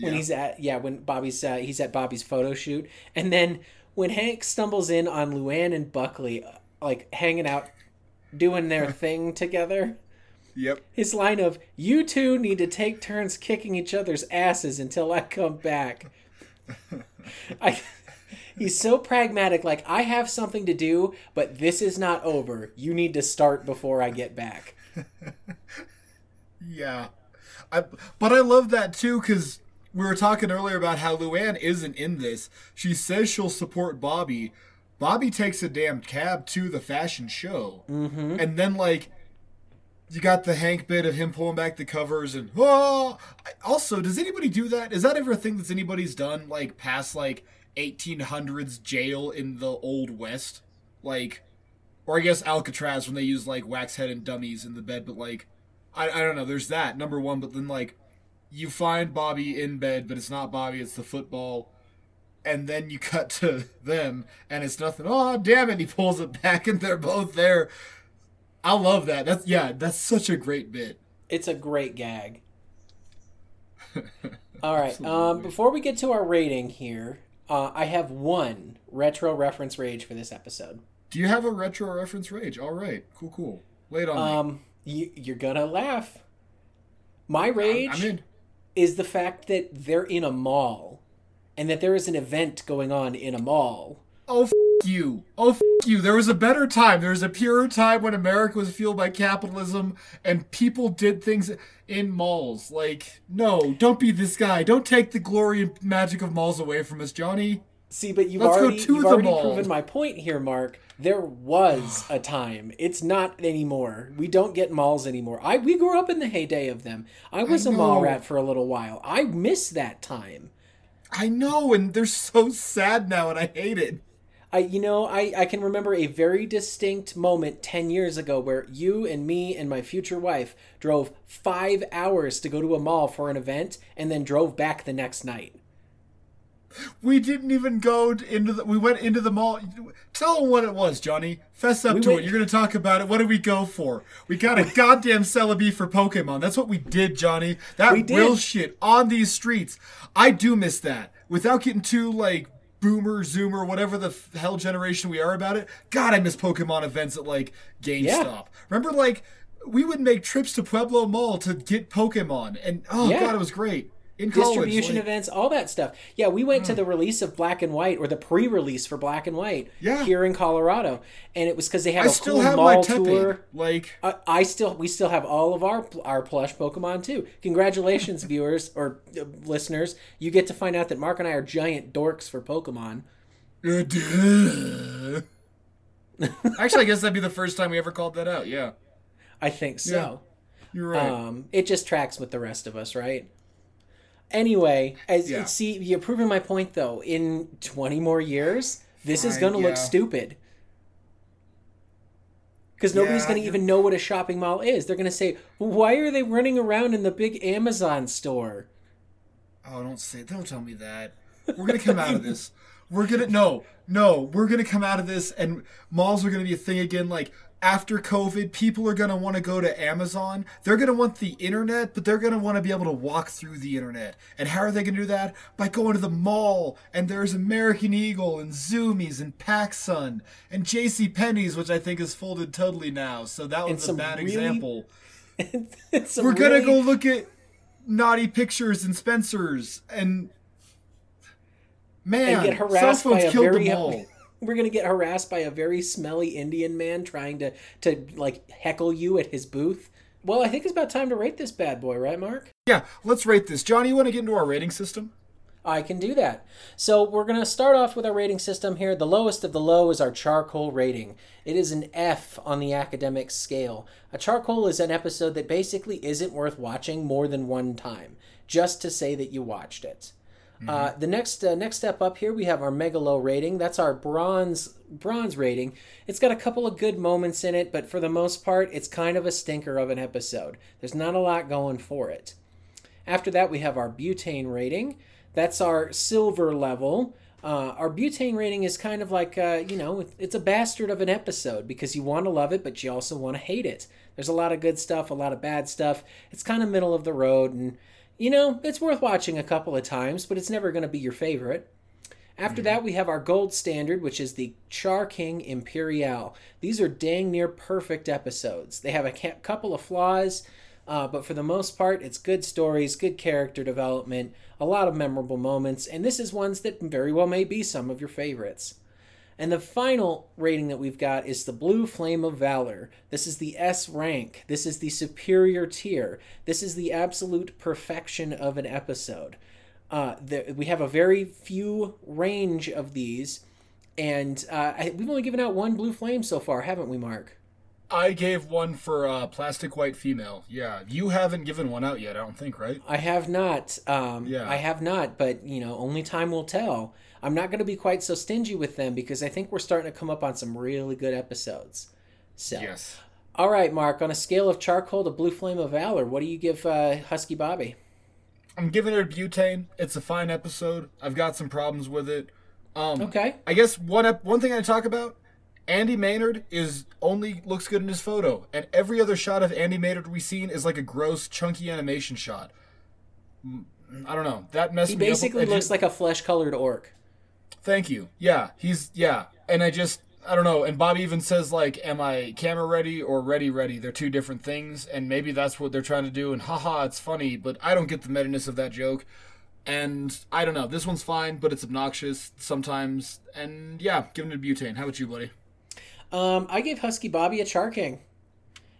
S2: When he's at yeah, when Bobby's uh, he's at Bobby's photo shoot, and then when Hank stumbles in on Luann and Buckley, uh, like hanging out, doing their thing together.
S1: Yep.
S2: His line of "You two need to take turns kicking each other's asses until I come back." I, he's so pragmatic. Like I have something to do, but this is not over. You need to start before I get back.
S1: Yeah. I, but I love that too because we were talking earlier about how Luann isn't in this. She says she'll support Bobby. Bobby takes a damn cab to the fashion show. Mm-hmm. And then, like, you got the Hank bit of him pulling back the covers and, oh! Also, does anybody do that? Is that ever a thing that anybody's done, like, past, like, 1800s jail in the Old West? Like, or I guess Alcatraz when they use, like, wax head and dummies in the bed, but, like, I, I don't know. There's that number one, but then like you find Bobby in bed, but it's not Bobby. It's the football, and then you cut to them, and it's nothing. Oh damn it! He pulls it back, and they're both there. I love that. That's yeah. That's such a great bit.
S2: It's a great gag. All right. Um, before we get to our rating here, uh, I have one retro reference rage for this episode.
S1: Do you have a retro reference rage? All right, cool, cool. Wait on me.
S2: Um, you, you're gonna laugh. My rage
S1: I'm in.
S2: is the fact that they're in a mall and that there is an event going on in a mall.
S1: Oh, f- you. Oh, f- you. There was a better time. There was a purer time when America was fueled by capitalism and people did things in malls. Like, no, don't be this guy. Don't take the glory and magic of malls away from us, Johnny.
S2: See, but you've
S1: Let's go
S2: already,
S1: to
S2: you've
S1: the
S2: already
S1: mall.
S2: proven my point here, Mark. There was a time. It's not anymore. We don't get malls anymore. I we grew up in the heyday of them. I was a mall rat for a little while. I miss that time.
S1: I know, and they're so sad now, and I hate it.
S2: I you know, I, I can remember a very distinct moment 10 years ago where you and me and my future wife drove 5 hours to go to a mall for an event and then drove back the next night.
S1: We didn't even go into the. We went into the mall. Tell them what it was, Johnny. Fess up
S2: We
S1: to
S2: went-
S1: it. You're going to talk about it. What did we go for? We got a goddamn Celebi for Pokemon. That's what we did, Johnny. That
S2: We did.
S1: real shit on these streets. I do miss that. Without getting too like boomer, zoomer, whatever the hell generation we are about it. God, I miss Pokemon events at like GameStop. Remember, like we would make trips to Pueblo Mall to get Pokemon, and oh
S2: Yeah.
S1: god, it was great. In college,
S2: Distribution
S1: like-
S2: events, all that stuff. Yeah, we went to the release of Black and White or the pre-release for Black and White
S1: Yeah.
S2: here in Colorado, and it was because they had
S1: I
S2: a
S1: still
S2: cool
S1: have my
S2: mall
S1: Tepe.
S2: tour.
S1: Like.
S2: I, I still, we still have all of our our plush Pokemon too. Congratulations, viewers or uh, listeners! You get to find out that Mark and I are giant dorks for Pokemon.
S1: Uh. Actually, I guess that'd be the first time we ever called that out. Yeah,
S2: I think so.
S1: you're right.
S2: Um, it just tracks with the rest of us, right? Anyway, as
S1: Yeah.
S2: see, you're proving my point though. In 20 more years, this is going to
S1: yeah.
S2: look stupid. Because nobody's
S1: Yeah,
S2: going to even know what a shopping mall is. They're going to say, "Why are they running around in the big Amazon store?"
S1: oh, don't say, don't tell me that. We're gonna come out of this. We're gonna no, no. We're gonna come out of this, and malls are gonna be a thing again. Like after COVID, people are gonna want to go to Amazon. They're gonna want the internet, but they're gonna want to be able to walk through the internet. And how are they gonna do that? By going to the mall. And there's American Eagle and Zumiez and PacSun and J.C. Penney's, which I think is folded totally now. So that was a bad
S2: really-
S1: example. We're gonna
S2: really-
S1: go look at naughty pictures and Spencer's and man,
S2: and get
S1: cell
S2: harassed by a
S1: killed
S2: very
S1: them all.
S2: we're gonna get harassed by a very smelly Indian man trying to to like heckle you at his booth. Well, I think it's about time to rate this bad boy, right, Mark?
S1: Yeah, let's rate this. Johnny, you want to get into our rating system?
S2: I can do that. So we're going to start off with our rating system here. The lowest of the low is our charcoal rating. It is an F on the academic scale. A charcoal is an episode that basically isn't worth watching more than one time, just to say that you watched it. Uh, the next uh, next step up here, we have our mega low rating. That's our bronze bronze rating. It's got a couple of good moments in it, but for the most part, it's kind of a stinker of an episode. There's not a lot going for it. After that, we have our butane rating. That's our silver level. Uh, our butane rating is kind of like, uh, you know, it's a bastard of an episode because you want to love it, but you also want to hate it. There's a lot of good stuff, a lot of bad stuff. It's kind of middle of the road, and, you know, it's worth watching a couple of times, but it's never going to be your favorite. After that, we have our gold standard, which is the Char King Imperial. These are dang near perfect episodes. They have a ca- couple of flaws, uh, but for the most part, it's good stories, good character development, a lot of memorable moments, and this is ones that very well may be some of your favorites. And the final rating that we've got is the Blue Flame of Valor. This is the S rank. This is the superior tier. This is the absolute perfection of an episode. Uh, the, we have a very few range of these, and uh, I, we've only given out one Blue Flame so far, haven't we, Mark?
S1: I gave one for uh, plastic white female. Yeah, you haven't given one out yet. I don't think, right?
S2: I have not. Um,
S1: Yeah.
S2: I have not, but you know, only time will tell. I'm not going to be quite so stingy with them because I think we're starting to come up on some really good episodes. So,
S1: Yes.
S2: all right, Mark. On a scale of charcoal to blue flame of valor, what do you give uh, Husky Bobby?
S1: I'm giving it a butane. It's a fine episode. I've got some problems with it. Um,
S2: Okay.
S1: I guess one ep- one thing I talk about. Andy Maynard is only looks good in his photo, and every other shot of Andy Maynard we've seen is like a gross, chunky animation shot. Mm, I don't know. That messed
S2: He
S1: me up.
S2: basically looks like a flesh-colored orc.
S1: Thank you. Yeah, he's yeah, and I just I don't know. And Bobby even says like, "Am I camera ready or ready ready?" They're two different things, and maybe that's what they're trying to do. And haha, it's funny, but I don't get the meta-ness of that joke. And I don't know. This one's fine, but it's obnoxious sometimes. And yeah, giving it a butane. How about you, buddy?
S2: Um, I gave Husky Bobby a Char King.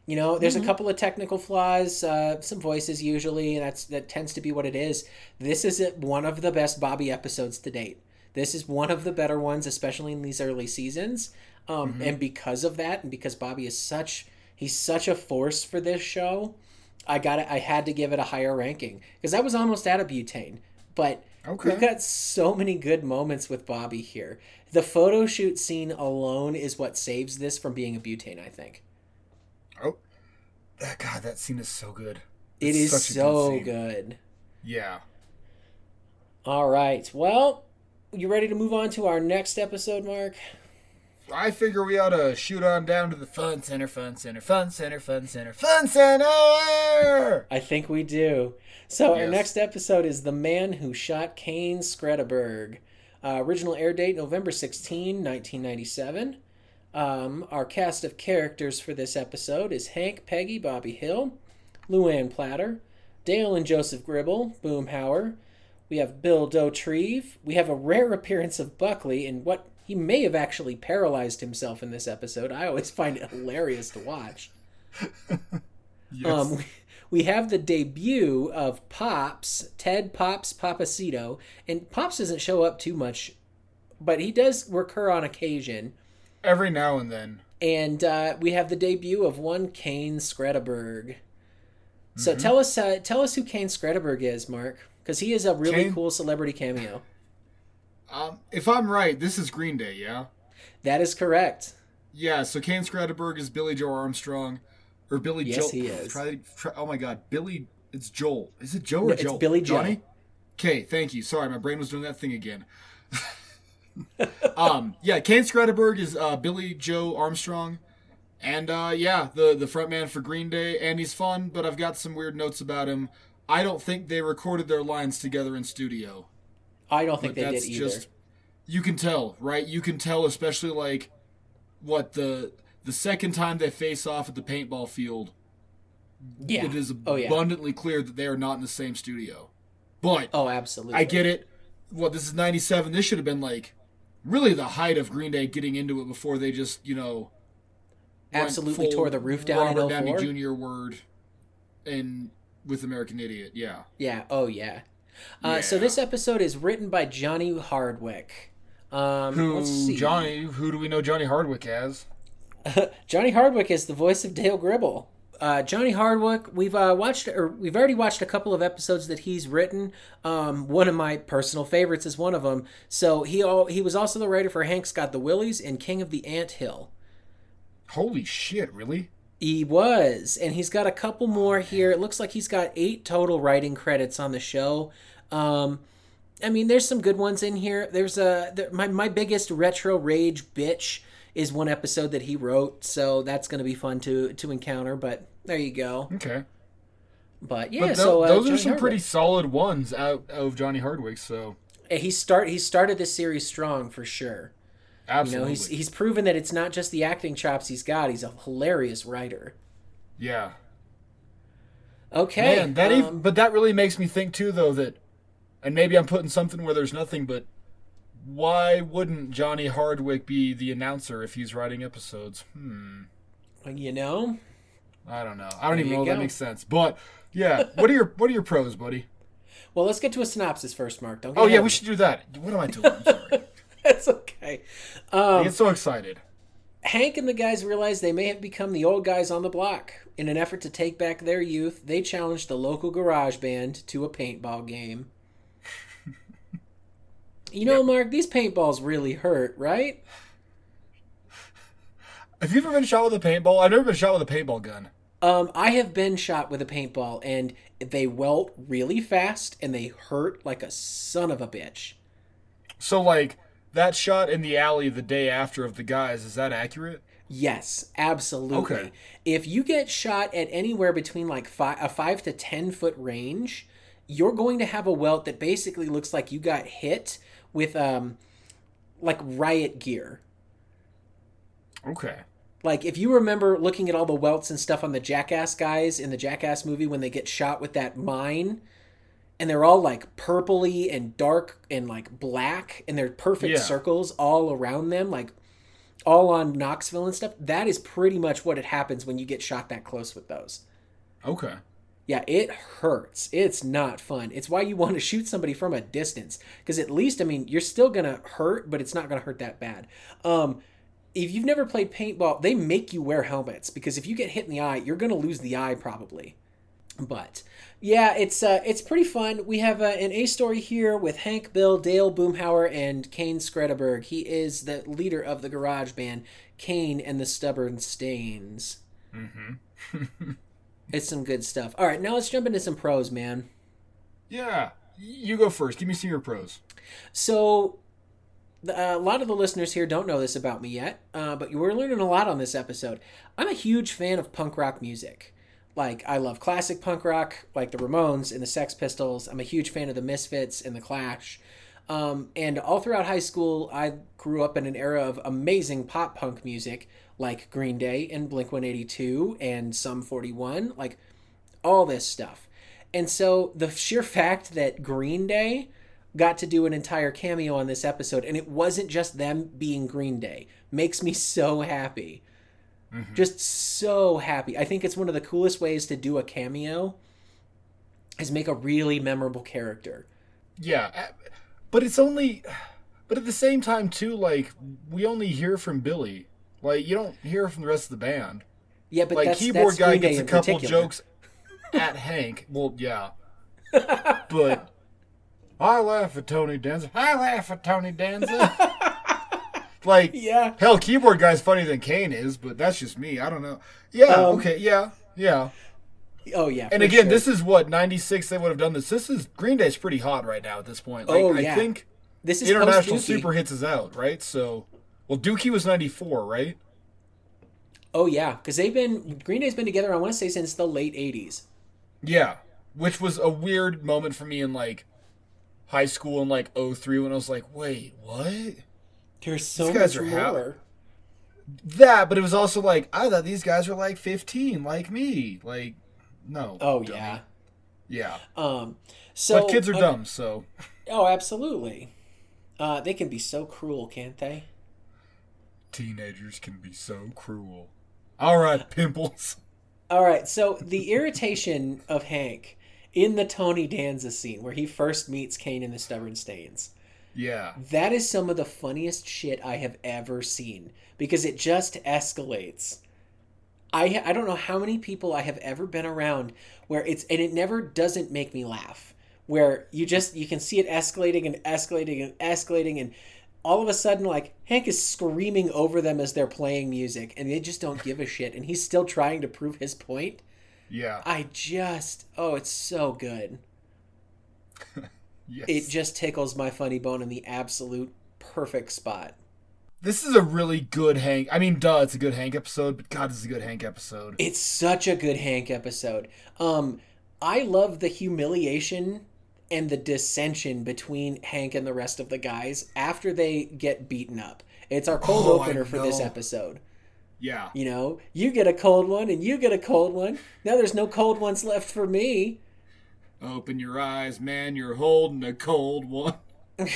S2: You know, there's
S1: Mm-hmm.
S2: a couple of technical flaws, uh, some voices usually, and that's that tends to be what it is. This is one of the best Bobby episodes to date. This is one of the better ones, especially in these early seasons. Um,
S1: Mm-hmm.
S2: And because of that, and because Bobby is such he's such a force for this show, I got it. I had to give it a higher ranking because I was almost out of butane, but
S1: Okay.
S2: we've got so many good moments with Bobby here. The photo shoot scene alone is what saves this from being a butane. I think.
S1: Oh, that God, that scene is so good.
S2: It
S1: It's
S2: is
S1: such a
S2: so
S1: scene.
S2: good.
S1: Yeah.
S2: All right. Well, you ready to move on to our next episode, Mark?
S1: I figure we ought to shoot on down to the fun center, fun center, fun center, fun center, fun center.
S2: I think we do. So our next episode is The Man Who Shot Cane Skretterburg. Uh, original air date November 16, 1997. Um, our cast of characters for this episode is Hank, Peggy, Bobby Hill, Luann Platter, Dale and Joseph Gribble, Boomhauer. We have Bill Dauterive. We have a rare appearance of Buckley in what he may have actually paralyzed himself in this episode. I always find it hilarious to watch.
S1: Yes.
S2: Um, we, we have the debut of Pops, Ted Pops Papacito, and Pops doesn't show up too much, but he does recur on occasion.
S1: Every now and then.
S2: And uh, we have the debut of one Cane Skretterburg. So tell us, uh, tell us who Cane Skretterburg is, Mark, because he is a really cool celebrity cameo.
S1: Um, if I'm right, this is Green Day, yeah?
S2: That is correct.
S1: Yeah, so Cane Skretterburg is Billie Joe Armstrong. Or Billy
S2: Yes,
S1: Joel.
S2: he is.
S1: Try, try, oh my god, Billy. It's Joel. Is it Joe or
S2: No, it's
S1: Joel?
S2: Billy Joe.
S1: Johnny? Okay, thank you. Sorry, my brain was doing that thing again. um, yeah, Cane Skretterburg is uh, Billie Joe Armstrong. And uh, yeah, the, the front man for Green Day. And he's fun, but I've got some weird notes about him. I don't think they recorded their lines together in studio.
S2: I don't think
S1: But
S2: they
S1: that's
S2: did either.
S1: just you can tell, right? You can tell, especially like what the the second time they face off at the paintball field.
S2: yeah.
S1: It is
S2: oh yeah.
S1: abundantly clear that they are not in the same studio. But
S2: Oh, absolutely.
S1: I get it. Well, this is '97. This should have been like really the height of Green Day getting into it before they just you know
S2: Absolutely tore the roof down in
S1: Robert Downey
S2: 04.
S1: Jr. word in with American Idiot. Yeah.
S2: Yeah. Oh, yeah. Uh, So this episode is written by Johnny Hardwick. Um,
S1: Who
S2: let's see.
S1: Johnny? Who do we know Johnny Hardwick as?
S2: Johnny Hardwick is the voice of Dale Gribble. Uh, Johnny Hardwick, we've uh, watched, or we've already watched a couple of episodes that he's written. Um, one of my personal favorites is one of them. So he all, he was also the writer for Hank's Got the Willies and King of the Ant Hill.
S1: Holy shit! Really?
S2: He was, and he's got a couple more here. It looks like he's got eight total writing credits on the show. Um, I mean, there's some good ones in here. There's a there, my my biggest retro rage bitch is one episode that he wrote, so that's going to be fun to to encounter. But there you go.
S1: Okay.
S2: But yeah,
S1: But tho-
S2: so uh,
S1: those are
S2: Johnny
S1: some pretty solid ones out of Johnny Hardwick. So
S2: He start he started this series strong for sure. You know, he's he's proven that it's not just the acting chops he's got. He's a hilarious writer.
S1: yeah.
S2: Okay,
S1: Man, that
S2: um,
S1: but that really makes me think too, though that, and maybe I'm putting something where there's nothing, but why wouldn't Johnny Hardwick be the announcer if he's writing episodes? Hmm.
S2: you know.
S1: I don't know. I don't
S2: There
S1: even know if that makes sense. But yeah, what are your what are your pros, buddy?
S2: Well, let's get to a synopsis first, Mark. Don't get
S1: Oh yeah, we should do that. What am I doing? I'm sorry.
S2: That's okay.
S1: I
S2: Um,
S1: get so excited.
S2: Hank and the guys realize they may have become the old guys on the block. In an effort to take back their youth, they challenge the local garage band to a paintball game. You know, Mark, these paintballs really hurt, right?
S1: Have you ever been shot with a paintball? I've never been shot with a paintball gun.
S2: Um, I have been shot with a paintball, and they welt really fast, and they hurt like a son of a bitch.
S1: So like that shot in the alley the day after of the guys, is that accurate?
S2: Yes, absolutely.
S1: Okay.
S2: If you get shot at anywhere between like five, a five to ten foot range, you're going to have a welt that basically looks like you got hit with um, like riot gear.
S1: Okay.
S2: Like if you remember looking at all the welts and stuff on the Jackass guys in the Jackass movie when they get shot with that mine, and they're all like purpley and dark and like black and they're perfect
S1: Yeah.
S2: circles all around them like all on Knoxville and stuff. That is pretty much what it happens when you get shot that close with those.
S1: Okay.
S2: Yeah, it hurts. It's not fun. It's why you want to shoot somebody from a distance because at least I mean you're still gonna hurt, but it's not gonna hurt that bad. Um, if you've never played paintball, they make you wear helmets because if you get hit in the eye, you're gonna lose the eye probably. But yeah, it's uh, it's pretty fun. We have uh, an A story here with Hank, Bill, Dale Boomhauer, and Cane Skredeberg. He is the leader of the garage band Cane and the Stubborn Stains. Mm-hmm. it's some good stuff. All right, now let's jump into some pros, man.
S1: Yeah. You go first. Give me some of your pros.
S2: So, uh, a lot of the listeners here don't know this about me yet, uh, but you were learning a lot on this episode. I'm a huge fan of punk rock music. Like, I love classic punk rock, like the Ramones and the Sex Pistols. I'm a huge fan of the Misfits and the Clash. Um, and all throughout high school, I grew up in an era of amazing pop punk music, like Green Day and Blink 182 and Sum 41, like all this stuff. And so the sheer fact that Green Day got to do an entire cameo on this episode, and it wasn't just them being Green Day, makes me so happy. Mm-hmm. Just so happy. I think it's one of the coolest ways to do a cameo is make a really memorable character.
S1: Yeah. But it's only. But at the same time, too, like, we only hear from Billy. Like, you don't hear from the rest of the band.
S2: Yeah, but
S1: Like,
S2: that's,
S1: keyboard
S2: that's
S1: guy gets a couple jokes at Hank. Well, yeah. But. I laugh at Tony Danza. I laugh at Tony Danza. like,
S2: Yeah.
S1: hell, keyboard guy's funnier than Cane is, but that's just me. I don't know. Yeah,
S2: Um,
S1: okay, yeah, yeah.
S2: Oh yeah.
S1: And again,
S2: sure.
S1: this is what '96 they would have done this. This is Green Day's pretty hot right now at this point. Like,
S2: Oh,
S1: I
S2: yeah.
S1: think
S2: this is
S1: International. Super Hits is out, right? So, well, Dookie was '94, right?
S2: Oh yeah, because they've been Green Day's been together. I want to say since the late '80s.
S1: Yeah, which was a weird moment for me in like high school in like 03 when I was like, wait, what?
S2: There's so
S1: These guys
S2: much more.
S1: That, but it was also like I thought these guys were like 15, like me. Like, no.
S2: Oh
S1: dummy.
S2: yeah.
S1: yeah.
S2: Um. So
S1: But kids are dumb, so
S2: Oh, absolutely. Uh, they can be so cruel, can't they?
S1: teenagers can be so cruel. All right, pimples.
S2: All right. So the irritation of Hank in the Tony Danza scene where he first meets Cane and the Stubborn Stains.
S1: Yeah.
S2: That is some of the funniest shit I have ever seen because it just escalates. I I don't know how many people I have ever been around where it's and it never doesn't make me laugh. Where you just you can see it escalating and escalating and escalating and all of a sudden like Hank is screaming over them as they're playing music and they just don't give a shit and he's still trying to prove his point.
S1: Yeah.
S2: I just oh it's so good.
S1: Yes.
S2: It just tickles my funny bone in the absolute perfect spot.
S1: This is a really good Hank. I mean, duh, it's a good Hank episode, but God, this is a good Hank episode.
S2: It's such a good Hank episode. Um, I love the humiliation and the dissension between Hank and the rest of the guys after they get beaten up. It's our cold
S1: Oh,
S2: opener for this episode.
S1: Yeah.
S2: You know, you get a cold one and you get a cold one. Now there's no cold ones left for me.
S1: Open your eyes, man. You're holding a cold one.
S2: and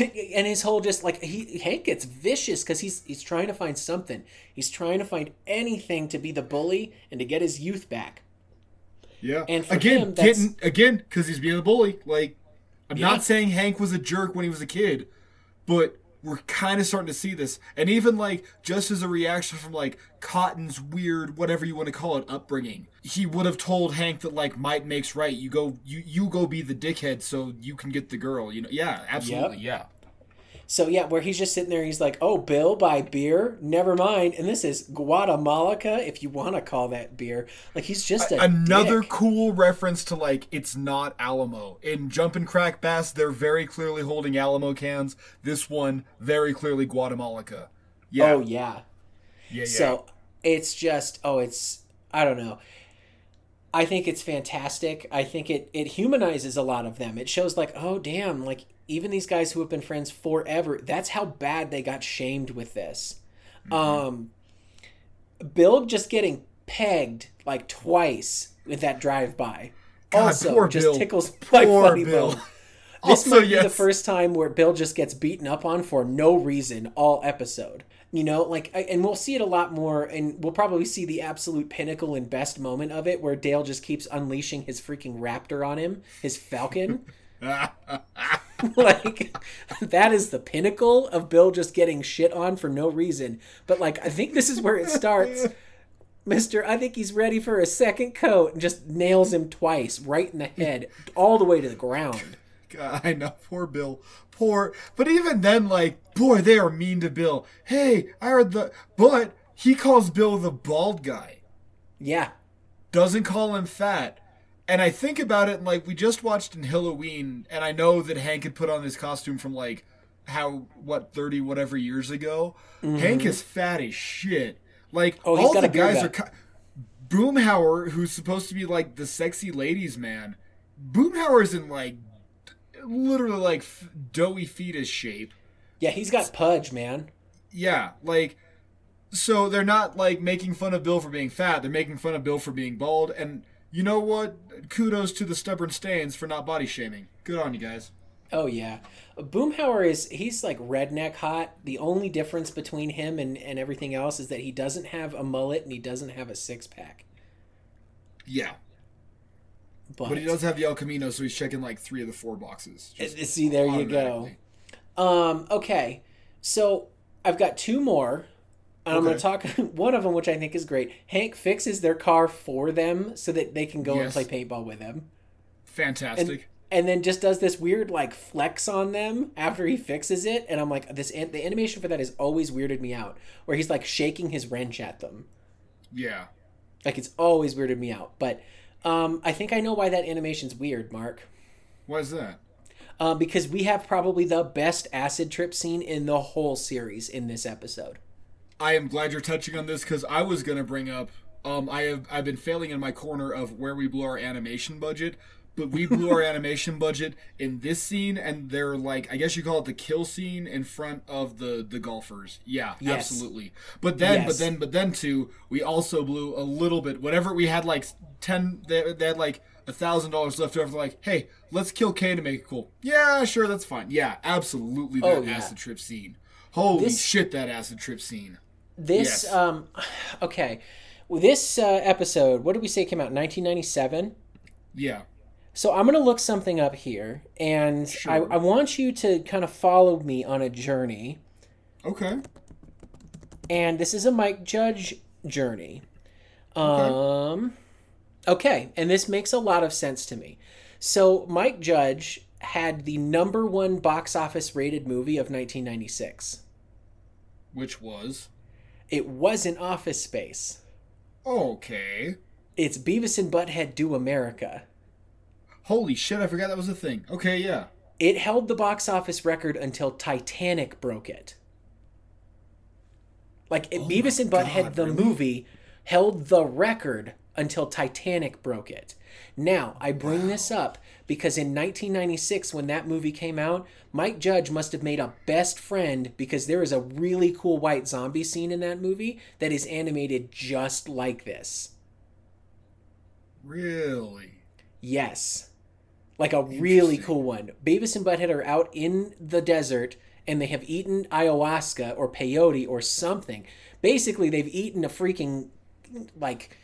S2: his whole just like he Hank gets vicious because he's he's trying to find something. He's trying to find anything to be the bully and to get his youth back.
S1: Yeah.
S2: And
S1: again,
S2: him,
S1: getting again because he's being a bully. Like, I'm
S2: Yeah.
S1: not saying Hank was a jerk when he was a kid, but we're kind of starting to see this, and even like just as a reaction from like Cotton's weird, whatever you want to call it, upbringing, he would have told Hank that like might makes right. You go, you you go be the dickhead so you can get the girl. You know? Yeah, absolutely. Yeah.
S2: So yeah, where he's just sitting there, he's like, "Oh, Bill, buy beer? Never mind." And this is Guatemala, if you want to call that beer. Like he's just a
S1: Another
S2: dick.
S1: cool reference to like it's not Alamo. In Jumpin' Crack Bass, they're very clearly holding Alamo cans. This one very clearly Guatemala. Yeah.
S2: Oh yeah.
S1: yeah, yeah.
S2: So it's just oh, it's I don't know. I think it's fantastic. I think it it humanizes a lot of them. It shows like, oh damn, like even these guys who have been friends forever, that's how bad they got shamed with this. Um Bill just getting pegged like twice with that drive by. Also
S1: poor
S2: just
S1: Bill.
S2: tickles my
S1: Poor
S2: funny
S1: Bill.
S2: bone. This
S1: Also,
S2: might be the first time where Bill just gets beaten up on for no reason all episode. You know, like, and we'll see it a lot more, and we'll probably see the absolute pinnacle and best moment of it where Dale just keeps unleashing his freaking raptor on him, his falcon. like, that is the pinnacle of Bill just getting shit on for no reason. But, like, I think this is where it starts. Mister, I think he's ready for a second coat and just nails him twice, right in the head, all the way to the ground.
S1: God, I know, poor Bill. Poor. But even then, like, boy, they are mean to Bill. Hey, I heard the. But he calls Bill the bald guy.
S2: Yeah.
S1: Doesn't call him fat. And I think about it, and like, we just watched in Halloween, and I know that Hank had put on this costume from like, how, what, 30 whatever years ago. Hank is fat as shit. Like,
S2: Mm-hmm. Oh,
S1: all the guys are. Boomhauer, who's supposed to be like the sexy ladies man, Boomhauer's in like literally like f- doughy fetus shape.
S2: Yeah, he's got pudge, man.
S1: Yeah, like so they're not like making fun of Bill for being fat. They're making fun of Bill for being bald. And you know what? Kudos to the stubborn stains for not body shaming. Good on you guys.
S2: Oh yeah. Boomhauer is he's like redneck hot. The only difference between him and, and everything else is that he doesn't have a mullet and he doesn't have a six pack.
S1: Yeah,
S2: But,
S1: but he does have the El Camino, so he's checking like three of the four boxes. Just
S2: Uh, see there you go. Um, okay. So I've got two more. And I'm going to talk one of them, which I think is great. Hank fixes their car for them so that they can go and play paintball with him.
S1: Fantastic.
S2: and then just does this weird like flex on them after he fixes it and i'm like this the animation for that has always weirded me out where he's like shaking his wrench at them
S1: yeah.
S2: like it's always weirded me out but um, i think i know why that animation's weird mark
S1: Why is that?
S2: uh, because we have probably the best acid trip scene in the whole series in this episode
S1: I am glad you're touching on this because I was gonna bring up. Um, I have I've been failing in my corner of where we blew our animation budget, but we blew our animation budget in this scene, and they're like I guess you call it the kill scene in front of the the golfers. Yeah,
S2: Yes.
S1: absolutely. But then,
S2: Yes.
S1: but then, but then too, we also blew a little bit. Whatever we had like ten, they, they had like a thousand dollars left over. Like, hey, let's kill Kay to make it cool. Yeah, sure, that's fine. Yeah, absolutely. That
S2: Oh, yeah.
S1: acid trip scene. Holy
S2: This-
S1: shit, that acid trip scene.
S2: This
S1: Yes.
S2: um okay Well, this uh, episode what did we say came out in 1997
S1: Yeah.
S2: So I'm gonna look something up here, and I,
S1: Sure.
S2: I want you to kind of follow me on a journey.
S1: Okay.
S2: And this is a Mike Judge journey. Um, okay, and this makes a lot of sense to me. So Mike Judge had the number one box office rated movie of 1996.
S1: Which was
S2: It wasn't Office Space.
S1: okay.
S2: It's Beavis and Butthead Do America.
S1: Holy shit! I forgot that was a thing. Okay, yeah.
S2: It held the box office record until Titanic broke it. Like it, oh Beavis and Butthead
S1: God,
S2: the
S1: really?
S2: movie held the record until Titanic broke it. Now, I bring this up because in 1996 when that movie came out, Mike Judge must have made a best friend because there is a really cool white zombie scene in that movie that is animated just like this.
S1: Really.
S2: Yes. Like a really cool one. Beavis and Butthead are out in the desert and they have eaten ayahuasca or peyote or something. Basically, they've eaten a freaking, like,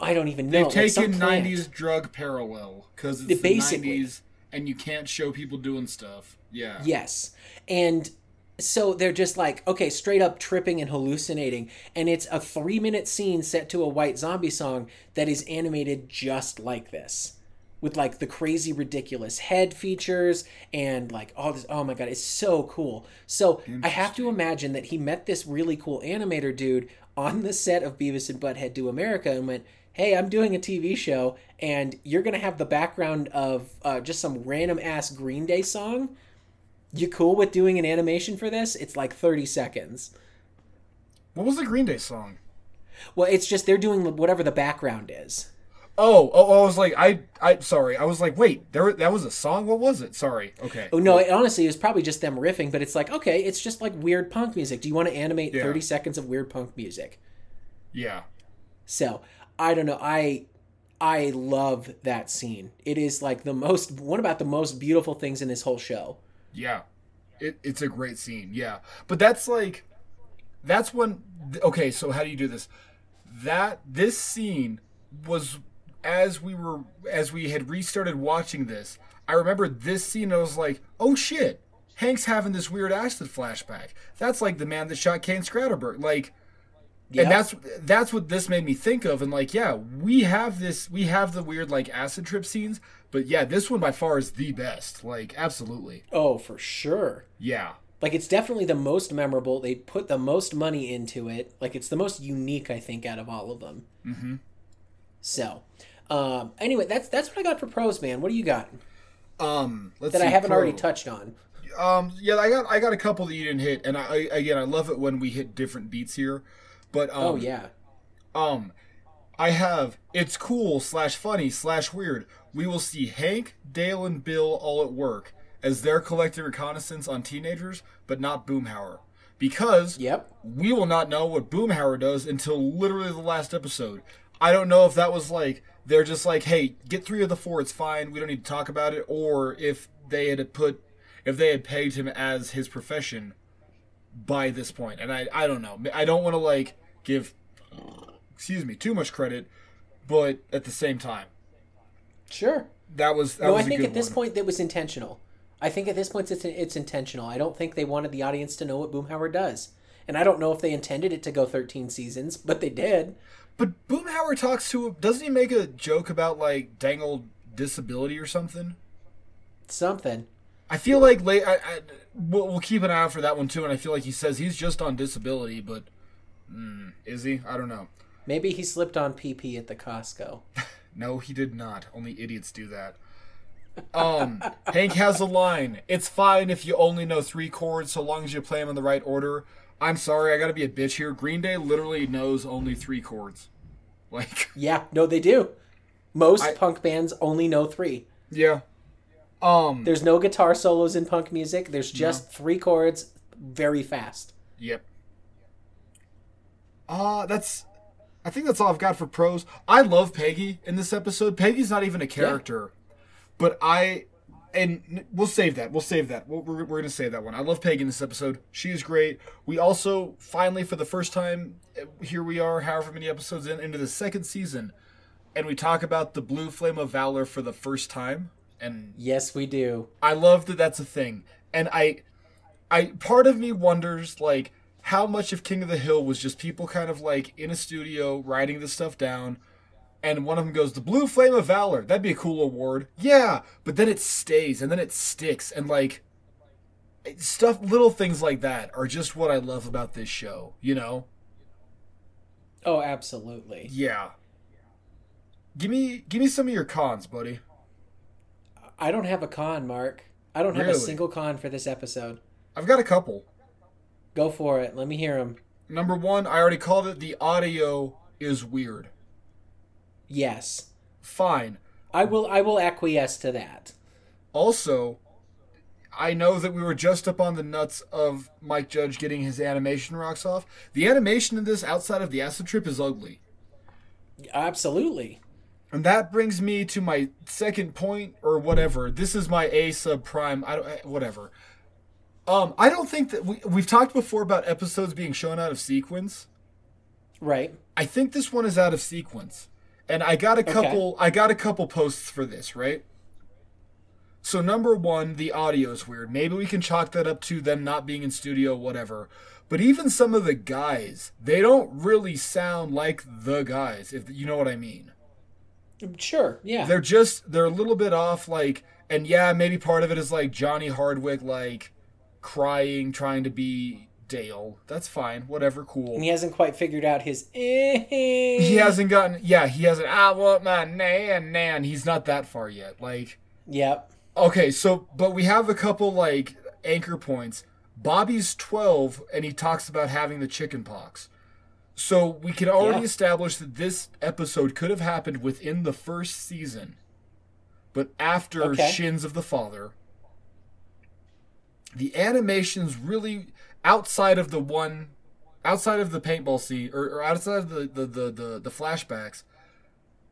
S2: I don't even know.
S1: They've
S2: like
S1: taken
S2: plant.
S1: '90s drug parallel because it's
S2: They
S1: the '90s and you can't show people doing stuff. Yeah.
S2: Yes. And so they're just like, okay, straight up tripping and hallucinating. And it's a three minute scene set to a white zombie song that is animated just like this. With like the crazy, ridiculous head features and like all this. Oh my God, it's so cool. So I have to imagine that he met this really cool animator dude on the set of Beavis and Butthead Do America and went, hey, I'm doing a TV show and you're going to have the background of uh, just some random ass Green Day song you cool with doing an animation for this? It's like 30 seconds.
S1: What was the Green Day song?
S2: Well, it's just they're doing whatever the background is.
S1: Oh, oh, I was like, I, I, sorry, I was like, wait, there, that was a song. What was it? Sorry. Okay.
S2: Oh no, it, honestly, it was probably just them riffing, but it's like, okay, it's just like weird punk music. Do you want to animate
S1: Yeah.
S2: 30 seconds of weird punk music?
S1: Yeah.
S2: So, I don't know. I I love that scene. It is like the most one about the most beautiful things in this whole show.
S1: Yeah. It, it's a great scene. Yeah. But that's like that's when okay, so how do you do this? That this scene was as we were as we had restarted watching this, I remember this scene I was like, "Oh shit. Hank's having this weird acid flashback. That's like the man that shot Cane Skretterburg." Like
S2: Yep.
S1: and that's that's what this made me think of and like yeah we have this we have the weird like acid trip scenes but yeah this one by far is the best like absolutely
S2: Oh, for sure.
S1: yeah
S2: Like it's definitely the most memorable. They put the most money into it. Like it's the most unique, I think, out of all of them. Mm-hmm. So, um, anyway, that's that's what I got for pros, man. What do you got
S1: um let's
S2: that I haven't
S1: pro.
S2: already touched on?
S1: um yeah i got i got a couple that you didn't hit and I, I again i love it when we hit different beats here but um
S2: Oh yeah,
S1: um i have it's cool slash funny slash weird. We will see hank dale and bill all at work as they're collecting reconnaissance on teenagers but not boomhauer. Because
S2: yep.
S1: we will not know what boomhauer does until literally the last episode. I don't know if that was like they're just like hey get three of the four it's fine we don't need to talk about it or if they had put if they had pegged him as his profession by this point. And i i don't know. I don't want to like give excuse me too much credit but at the same time
S2: Sure.
S1: that was that
S2: No,
S1: was
S2: I think at this
S1: one.
S2: point that was intentional. I think at this point it's it's intentional. I don't think they wanted the audience to know what Boomhauer does, and I don't know if they intended it to go 13 seasons, but they did.
S1: but boomhauer talks to doesn't he make a joke about like dangled disability or something
S2: Something.
S1: I feel like late. I, I we'll, we'll keep an eye out for that one too. And I feel like he says he's just on disability, but mm, is he? I don't know.
S2: Maybe he slipped on PP at the Costco.
S1: No, he did not. Only idiots do that. Um, Hank has a line. It's fine if you only know three chords, so long as you play them in the right order. I'm sorry, I gotta be a bitch here. Green Day literally knows only three chords. Like,
S2: Yeah, no, they do. Most
S1: I-
S2: punk bands only know three.
S1: yeah. Um,
S2: There's no guitar solos in punk music. There's just three chords, very fast.
S1: Yep. Uh, that's. I think that's all I've got for pros. I love Peggy in this episode. Peggy's not even a character, but I. And we'll save that. We'll save that. We'll, we're, we're going to save that one. I love Peggy in this episode. She is great. We also, finally, for the first time, eh, here we are, however many episodes in, into the second season, and we talk about the Blue Flame of Valor for the first time. And
S2: Yes, we do.
S1: I love that that's a thing. And I I part of me wonders like how much of King of the Hill was just people kind of like in a studio writing this stuff down and one of them goes the Blue Flame of Valor. That'd be a cool award. Yeah, but then it stays and then it sticks and like stuff little things like that are just what I love about this show, you know?
S2: Oh, absolutely.
S1: Yeah. Give me give me some of your cons, buddy.
S2: I don't have a con, Mark. I don't have a single con for this episode.
S1: I've got a couple.
S2: Go for it. Let me hear them.
S1: Number 1, I already called it the audio is weird.
S2: Yes.
S1: Fine.
S2: I will I will acquiesce to that.
S1: Also, I know that we were just up on the nuts of Mike Judge getting his animation rocks off. The animation in this, outside of the acid trip, is ugly.
S2: Absolutely.
S1: And that brings me to my second point, or whatever. This is my A subprime. I don't, eh, whatever. Um, I don't think that we we've talked before about episodes being shown out of sequence.
S2: Right.
S1: I think this one is out of sequence. And I got a couple I got a couple posts for this, right? So number 1, the audio is weird. Maybe we can chalk that up to them not being in studio whatever. But even some of the guys, they don't really sound like the guys, if you know what I mean.
S2: Sure. Yeah.
S1: They're just they're a little bit off like and yeah, maybe part of it is like Johnny Hardwick like crying trying to be Dale. That's fine. Whatever, cool.
S2: and he hasn't quite figured out his. eh,
S1: He hasn't gotten. Yeah, he hasn't. I want my nan nan. He's not that far yet. Like,
S2: Yep.
S1: okay, so but we have a couple like anchor points. Bobby's twelve, and he talks about having the chicken pox. So we can already
S2: Yeah.
S1: establish that this episode could have happened within the first season, but after
S2: Okay.
S1: Shins of the Father. The animations really outside of the one outside of the paintball scene or, or outside of the the, the, the the flashbacks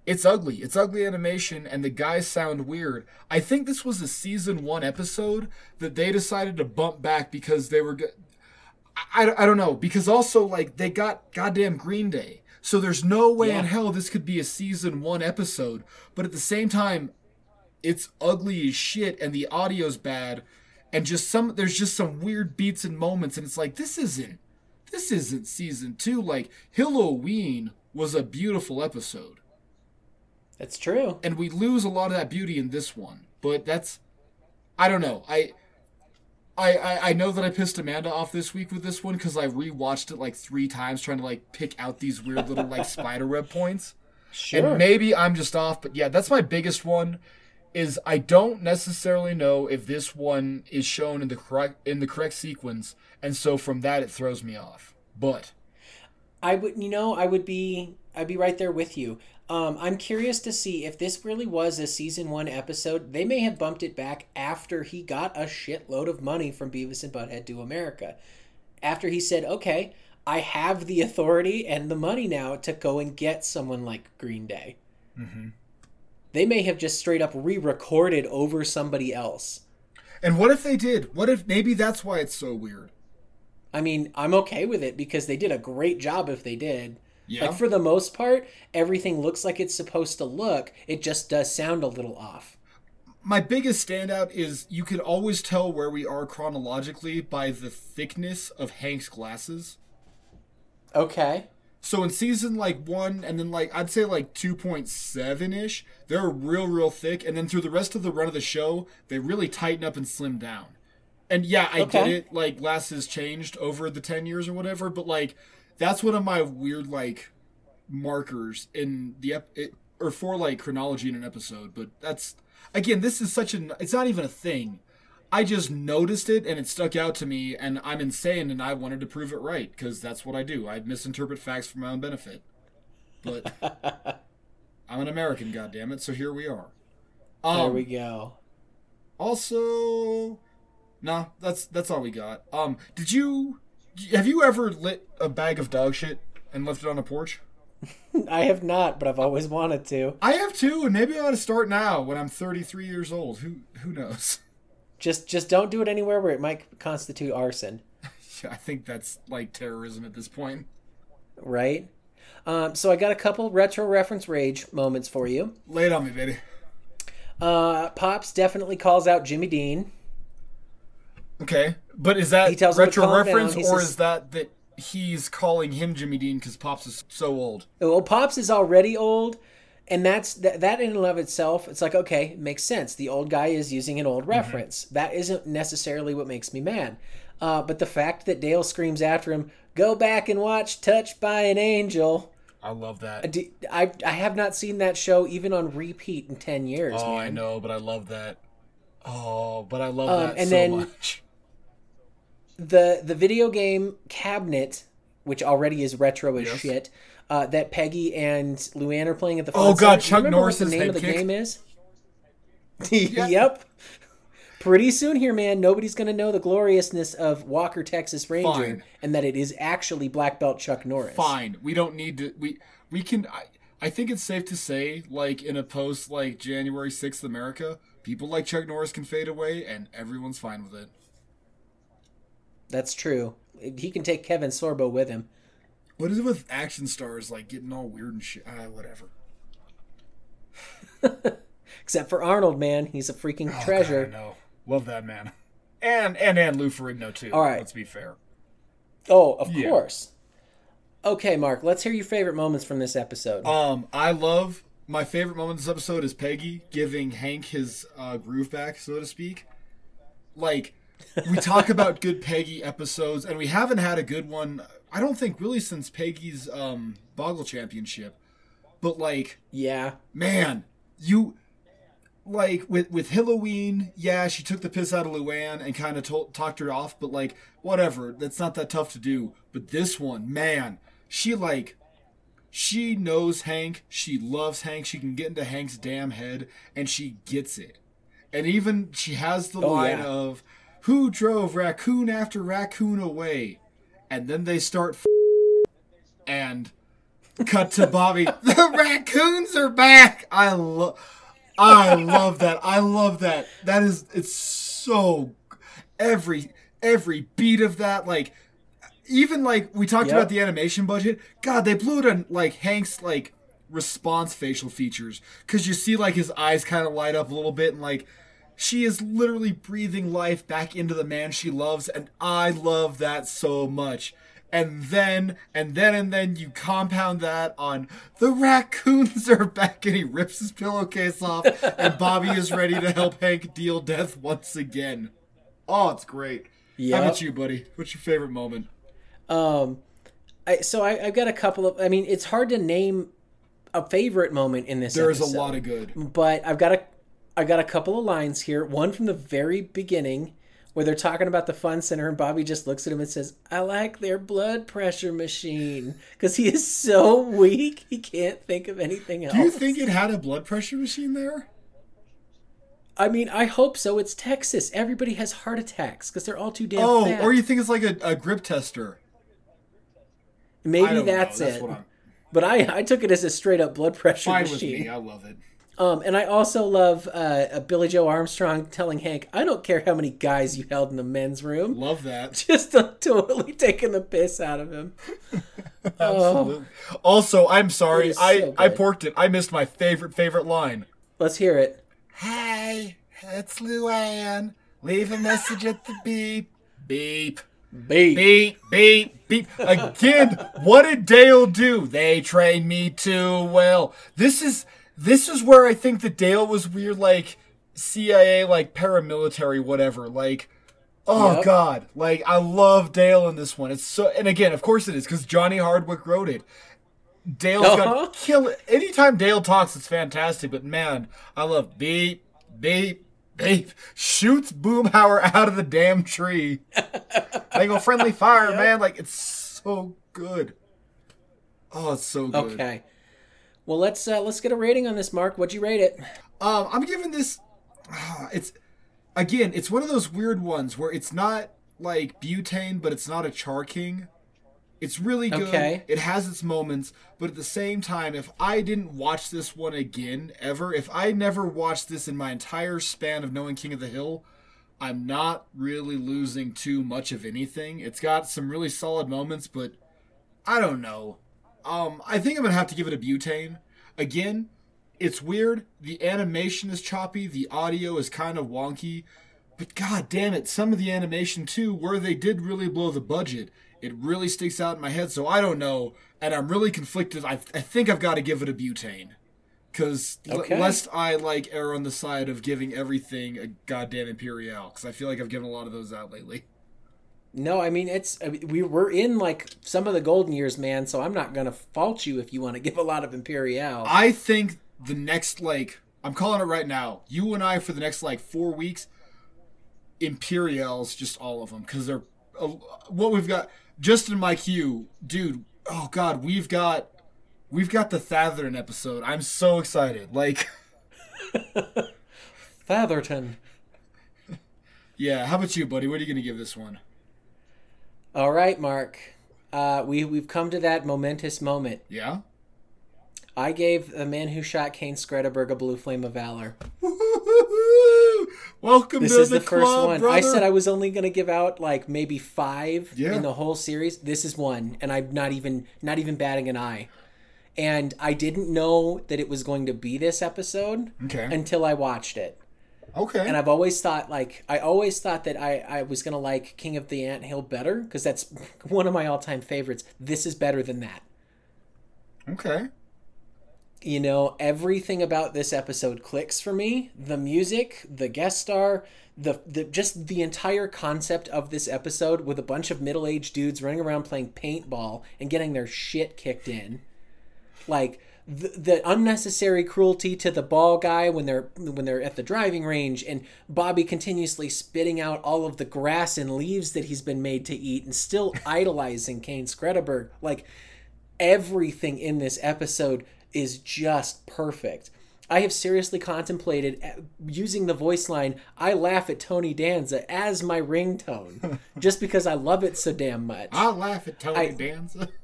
S1: it's ugly. It's ugly animation, and the guys sound weird. I think this was a season one episode that they decided to bump back because they were. Go- I, I don't know because also like they got goddamn Green Day, so there's no way
S2: Yeah.
S1: in hell this could be a season one episode. But at the same time, it's ugly as shit, and the audio's bad, and just some there's just some weird beats and moments, and it's like this isn't this isn't season two. Like Halloween was a beautiful episode
S2: That's true.
S1: and we lose a lot of that beauty in this one. But that's, I don't know. I, I, I, I know that I pissed Amanda off this week with this one because I rewatched it like three times trying to like pick out these weird little like spider web points.
S2: Sure.
S1: And maybe I'm just off, but yeah, that's my biggest one. Is I don't necessarily know if this one is shown in the correct in the correct sequence, and so from that it throws me off. But
S2: I would, you know, I would be, I'd be right there with you. Um, I'm curious to see if this really was a season one episode. They may have bumped it back after he got a shitload of money from Beavis and Butthead to America. After he said, "Okay, I have the authority and the money now to go and get someone like Green Day." They may have just straight up re-recorded over somebody else.
S1: and what if they did? What if maybe that's why it's so weird?
S2: I mean, I'm okay with it because they did a great job if they did.
S1: Yeah.
S2: Like for the most part, everything looks like it's supposed to look. It just does sound a little off.
S1: my biggest standout is you could always tell where we are chronologically by the thickness of Hank's glasses.
S2: Okay.
S1: So in season like one, and then like I'd say like two point seven ish, they're real real thick, and then through the rest of the run of the show, they really tighten up and slim down. And yeah, I get it. Like glasses changed over the ten years or whatever, but like that's one of my weird like markers in the ep- it, or for like chronology in an episode. But that's again, this is such an it's not even a thing. I just noticed it and it stuck out to me, and I'm insane, and I wanted to prove it right because that's what I do. I misinterpret facts for my own benefit. But I'm an American, goddammit, so here we are. Um,
S2: there we go.
S1: Also, nah, that's that's all we got. Um, did you have you ever lit a bag of dog shit and left it on a porch?
S2: I have not, but I've always wanted to.
S1: I have too, and maybe I ought to start now when I'm 33 years old. Who who knows?
S2: Just just don't do it anywhere where it might constitute arson,
S1: I think that's like terrorism at this point.
S2: right? Um, so I got a couple retro reference rage moments for you.
S1: Lay it on me, baby.
S2: Uh, Pops definitely calls out Jimmy Dean.
S1: Okay, but is that
S2: He tells
S1: retro reference,
S2: down.
S1: Or
S2: says-
S1: is that that he's calling him Jimmy Dean because Pops is so old?
S2: Well, Pops is already old, and that's that, that in and of itself. It's like okay, makes sense. The old guy is using an old reference. That isn't necessarily what makes me mad. Uh, but the fact that Dale screams after him, "Go back and watch Touched by an Angel."
S1: I love that.
S2: i, I have not seen that show even on repeat in ten years.
S1: Oh,
S2: man.
S1: I know, but I love that. Oh, but I love
S2: Um,
S1: that
S2: and
S1: so
S2: then-
S1: much.
S2: the the video game cabinet, which already is retro as
S1: Yes.
S2: shit, uh, that Peggy and Luann are playing at the.
S1: Oh,
S2: Fun
S1: God,
S2: Center.
S1: Chuck
S2: remember what
S1: Norris's
S2: the name of the
S1: kick?
S2: game is. yep. Pretty soon here, man, nobody's gonna know the gloriousness of Walker Texas Ranger
S1: Fine.
S2: and that it is actually black belt Chuck Norris.
S1: Fine, we don't need to. We we can. I, I think it's safe to say, like in a post like January sixth America, people like Chuck Norris can fade away, and everyone's fine with it.
S2: That's true. He can take Kevin Sorbo with him.
S1: What is it with action stars like getting all weird and shit? Ah, whatever.
S2: Except for Arnold, man, he's a freaking
S1: Oh,
S2: treasure.
S1: God, I know. Love that man. And and and Lou Ferrigno too.
S2: All right.
S1: Let's be fair.
S2: Oh, of
S1: Yeah.
S2: course. Okay, Mark, let's hear your favorite moments from this episode.
S1: Um, I love my favorite moment of this episode is Peggy giving Hank his uh, groove back, so to speak. Like, we talk about good Peggy episodes, and we haven't had a good one. I don't think really since Peggy's um, Boggle Championship. But like,
S2: yeah.
S1: man, you like with with Halloween, yeah, she took the piss out of Luann and kind of told, talked her off, but like whatever, that's not that tough to do. But this one, man, she like she knows Hank, she loves Hank, she can get into Hank's damn head and she gets it. And even she has the
S2: Oh,
S1: line
S2: yeah.
S1: of who drove raccoon after raccoon away. And then they start f- and cut to Bobby. The raccoons are back. I love. I love that. I love that. That is. It's so. Every every beat of that, like, even like we talked
S2: Yep.
S1: about the animation budget. God, they blew it on like Hank's like response facial features because you see like his eyes kind of light up a little bit and like she is literally breathing life back into the man she loves and i love that so much and then and then and then you compound that on the raccoons are back and he rips his pillowcase off and bobby is ready to help hank deal death once again oh it's great Yeah.
S2: how
S1: about you buddy what's your favorite moment
S2: Um, I, so I, I've got a couple of. I mean, it's hard to name a favorite moment in this.
S1: there's a lot of good
S2: but I've got a, I got a couple of lines here. One from the very beginning, where they're talking about the fun center, and Bobby just looks at him and says, "I like their blood pressure machine," because he is so weak he can't think of anything else.
S1: do you think it had a blood pressure machine there
S2: I mean, I hope so. It's Texas. Everybody has heart attacks because they're all too damn
S1: oh
S2: fat.
S1: or you think it's like a, a grip tester
S2: Maybe that's,
S1: That's
S2: it. But I, I took it as a straight up blood pressure
S1: fine with
S2: machine.
S1: me i love it
S2: Um, and I also love uh, uh, Billie Joe Armstrong telling Hank, "I don't care how many guys you held in the men's room."
S1: love that
S2: Just uh, totally taking the piss out of him.
S1: Absolutely. Also, I'm sorry. I I porked it. I missed my favorite favorite line.
S2: Let's hear it.
S1: Hey, it's Luann. Leave a message at the beep. Beep.
S2: Beep.
S1: Beep. Beep. Beep. Again, what did Dale do? They trained me too well. This is this is where I think that Dale was weird, like CIA, like paramilitary, whatever. Like, oh
S2: Yep.
S1: god, like I love Dale in this one. It's so, and again, of course it is because Johnny Hardwick wrote it. Dale's
S2: Uh-huh.
S1: got kill. Anytime Dale talks, it's fantastic. But man, I love beep beep beep. Shoots Boomhauer out of the damn tree. they go friendly fire, man. Like it's so good. Oh, it's so good.
S2: Okay. Well, let's uh, let's get a rating on this, Mark. What'd you rate it?
S1: Um, I'm giving this. ah, it's again, it's one of those weird ones where it's not like butane, but it's not a char king. It's really good.
S2: Okay.
S1: It has its moments, but at the same time, if I didn't watch this one again ever, if I never watched this in my entire span of knowing King of the Hill, I'm not really losing too much of anything. It's got some really solid moments, but I don't know. Um, I think I'm gonna have to give it a butane. Again, it's weird. The animation is choppy. The audio is kind of wonky. But god damn it, some of the animation too, where they did really blow the budget, it really sticks out in my head. So I don't know, and I'm really conflicted. I, I think I've got to give it a butane, because
S2: Okay.
S1: lest I like err on the side of giving everything a goddamn imperial, because I feel like I've given a lot of those out lately.
S2: No, I mean it's I mean, we were in like some of the golden years, man. So I'm not gonna fault you if you want to give a lot of Imperial.
S1: I think the next like I'm calling it right now. You and I for the next like four weeks. Imperials, just all of them, because they're uh, what we've got. Just in my queue, dude. Oh God, we've got we've got the Thatherton episode. I'm so excited. Like,
S2: Fatherton.
S1: yeah. How about you, buddy? What are you gonna give this one?
S2: All right, Mark. Uh, we we've come to that momentous moment.
S1: Yeah.
S2: I gave the man who shot Cane Skretterburg a blue flame of valor.
S1: Welcome
S2: This
S1: to
S2: is
S1: the,
S2: the, first
S1: club,
S2: one.
S1: brother.
S2: I said I was only going to give out like maybe five
S1: Yeah.
S2: in the whole series. This is one, and I'm not even not even batting an eye. And I didn't know that it was going to be this episode
S1: Okay.
S2: until I watched it.
S1: Okay.
S2: And I've always thought like I always thought that I I was going to like King of the Ant Hill better because that's one of my all time favorites. This is better than that.
S1: okay.
S2: you know everything about this episode clicks for me the music the guest star the, the just the entire concept of this episode with a bunch of middle-aged dudes running around playing paintball and getting their shit kicked in like the, the unnecessary cruelty to the ball guy when they're when they're at the driving range and Bobby continuously spitting out all of the grass and leaves that he's been made to eat and still idolizing Cane Skretterburg like everything in this episode is just perfect. I have seriously contemplated uh, using the voice line "I laugh at Tony Danza" as my ringtone, just because I love it so damn much.
S1: I laugh at Tony
S2: I-
S1: Danza.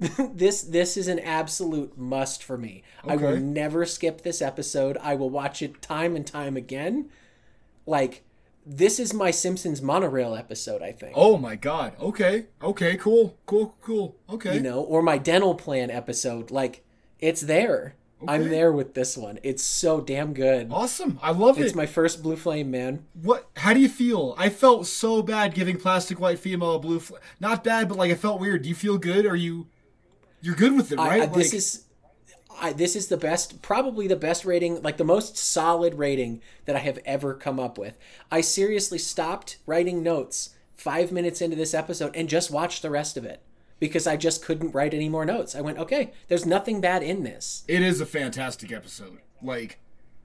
S2: this this is an absolute must for me. I will never skip this episode. I will watch it time and time again. Like this is my Simpsons monorail episode, I think.
S1: Oh my god. Okay. Okay. Cool. Cool. Cool. Okay.
S2: You know, or my dental plan episode. Like it's there. I'm there with this one. It's so damn good.
S1: Awesome. I love
S2: It's
S1: it.
S2: It's my first blue flame, man.
S1: What? How do you feel? I felt so bad giving plastic white female a blue. Fl- Not bad, but like it felt weird. Do you feel good? Are you? You're good with it, right?
S2: I, this
S1: Like-
S2: is I, this is the best probably the best rating like the most solid rating that i have ever come up with i seriously stopped writing notes five minutes into this episode and just watched the rest of it because i just couldn't write any more notes i went okay there's nothing bad in this
S1: It is a fantastic episode. Like,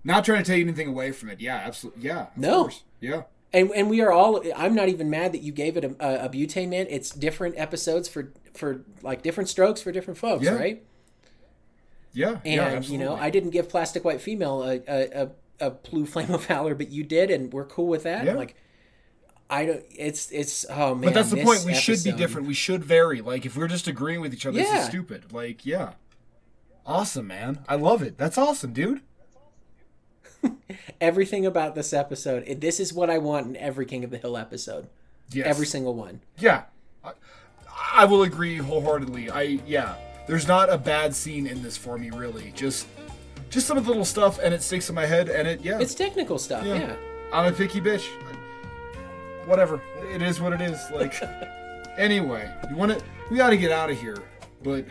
S1: not trying to take anything away from it. Yeah, absolutely. Yeah. of
S2: No.
S1: course. Yeah.
S2: And and we are all i'm not even mad that you gave it a, a, a butane man it's different episodes for for like different strokes for different folks
S1: Yeah.
S2: right
S1: Yeah.
S2: And
S1: yeah,
S2: you know, I didn't give Plastic White Female a a, a, a blue flame of valor, but you did, and we're cool with that.
S1: Yeah.
S2: Like, I don't. It's it's oh man.
S1: But that's the point. We should be different. We should vary. Like, if we're just agreeing with each other, this is stupid. Like, yeah. Awesome, man. I love it. That's awesome, dude.
S2: Everything about this episode. It, this is what I want in every King of the Hill episode.
S1: Yes.
S2: Every single one.
S1: Yeah. I, I will agree wholeheartedly. I yeah. There's not a bad scene in this for me, really. Just just some of the little stuff, and it sticks in my head, and it yeah.
S2: It's technical stuff.
S1: Yeah.
S2: Yeah.
S1: I'm a picky bitch. Whatever. It is what it is. Like. anyway, you want to? We got to get out of here. But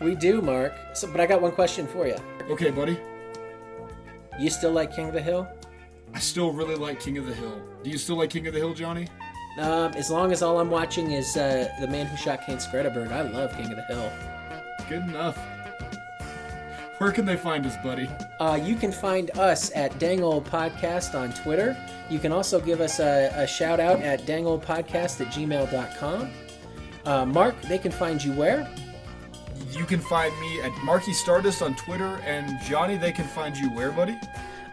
S2: We do, Mark. So, but I got one question for you.
S1: okay, buddy.
S2: You still like King of the Hill?
S1: I still really like King of the Hill. Do you still like King of the Hill, Jonny?
S2: Um, as long as all I'm watching is uh, the man who shot Cane Skretterburg, I love King of the Hill.
S1: Good enough. Where can they find us, buddy?
S2: Uh, you can find us at Dang Old Podcast on Twitter. You can also give us a, a shout out at dangoldpodcast at gmail.com. Uh, Mark, they can find you where?
S1: You can find me at Marky Stardust on Twitter, and Jonny, they can find you where, buddy?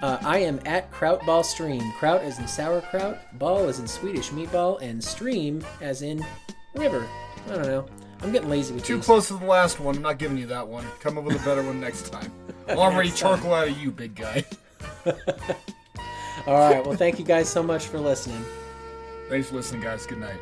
S2: Uh, I am at Krautball Stream. Kraut as in sauerkraut, ball as in Swedish meatball, and stream as in river. I don't know. I'm getting lazy with
S1: Too
S2: these.
S1: close to the last one. I'm not giving you that one. Come up with a better one next time. I'll already
S2: Next time.
S1: charcoal out of you, big guy.
S2: All right. Well, thank you guys so much for listening.
S1: Thanks for listening, guys. Good night.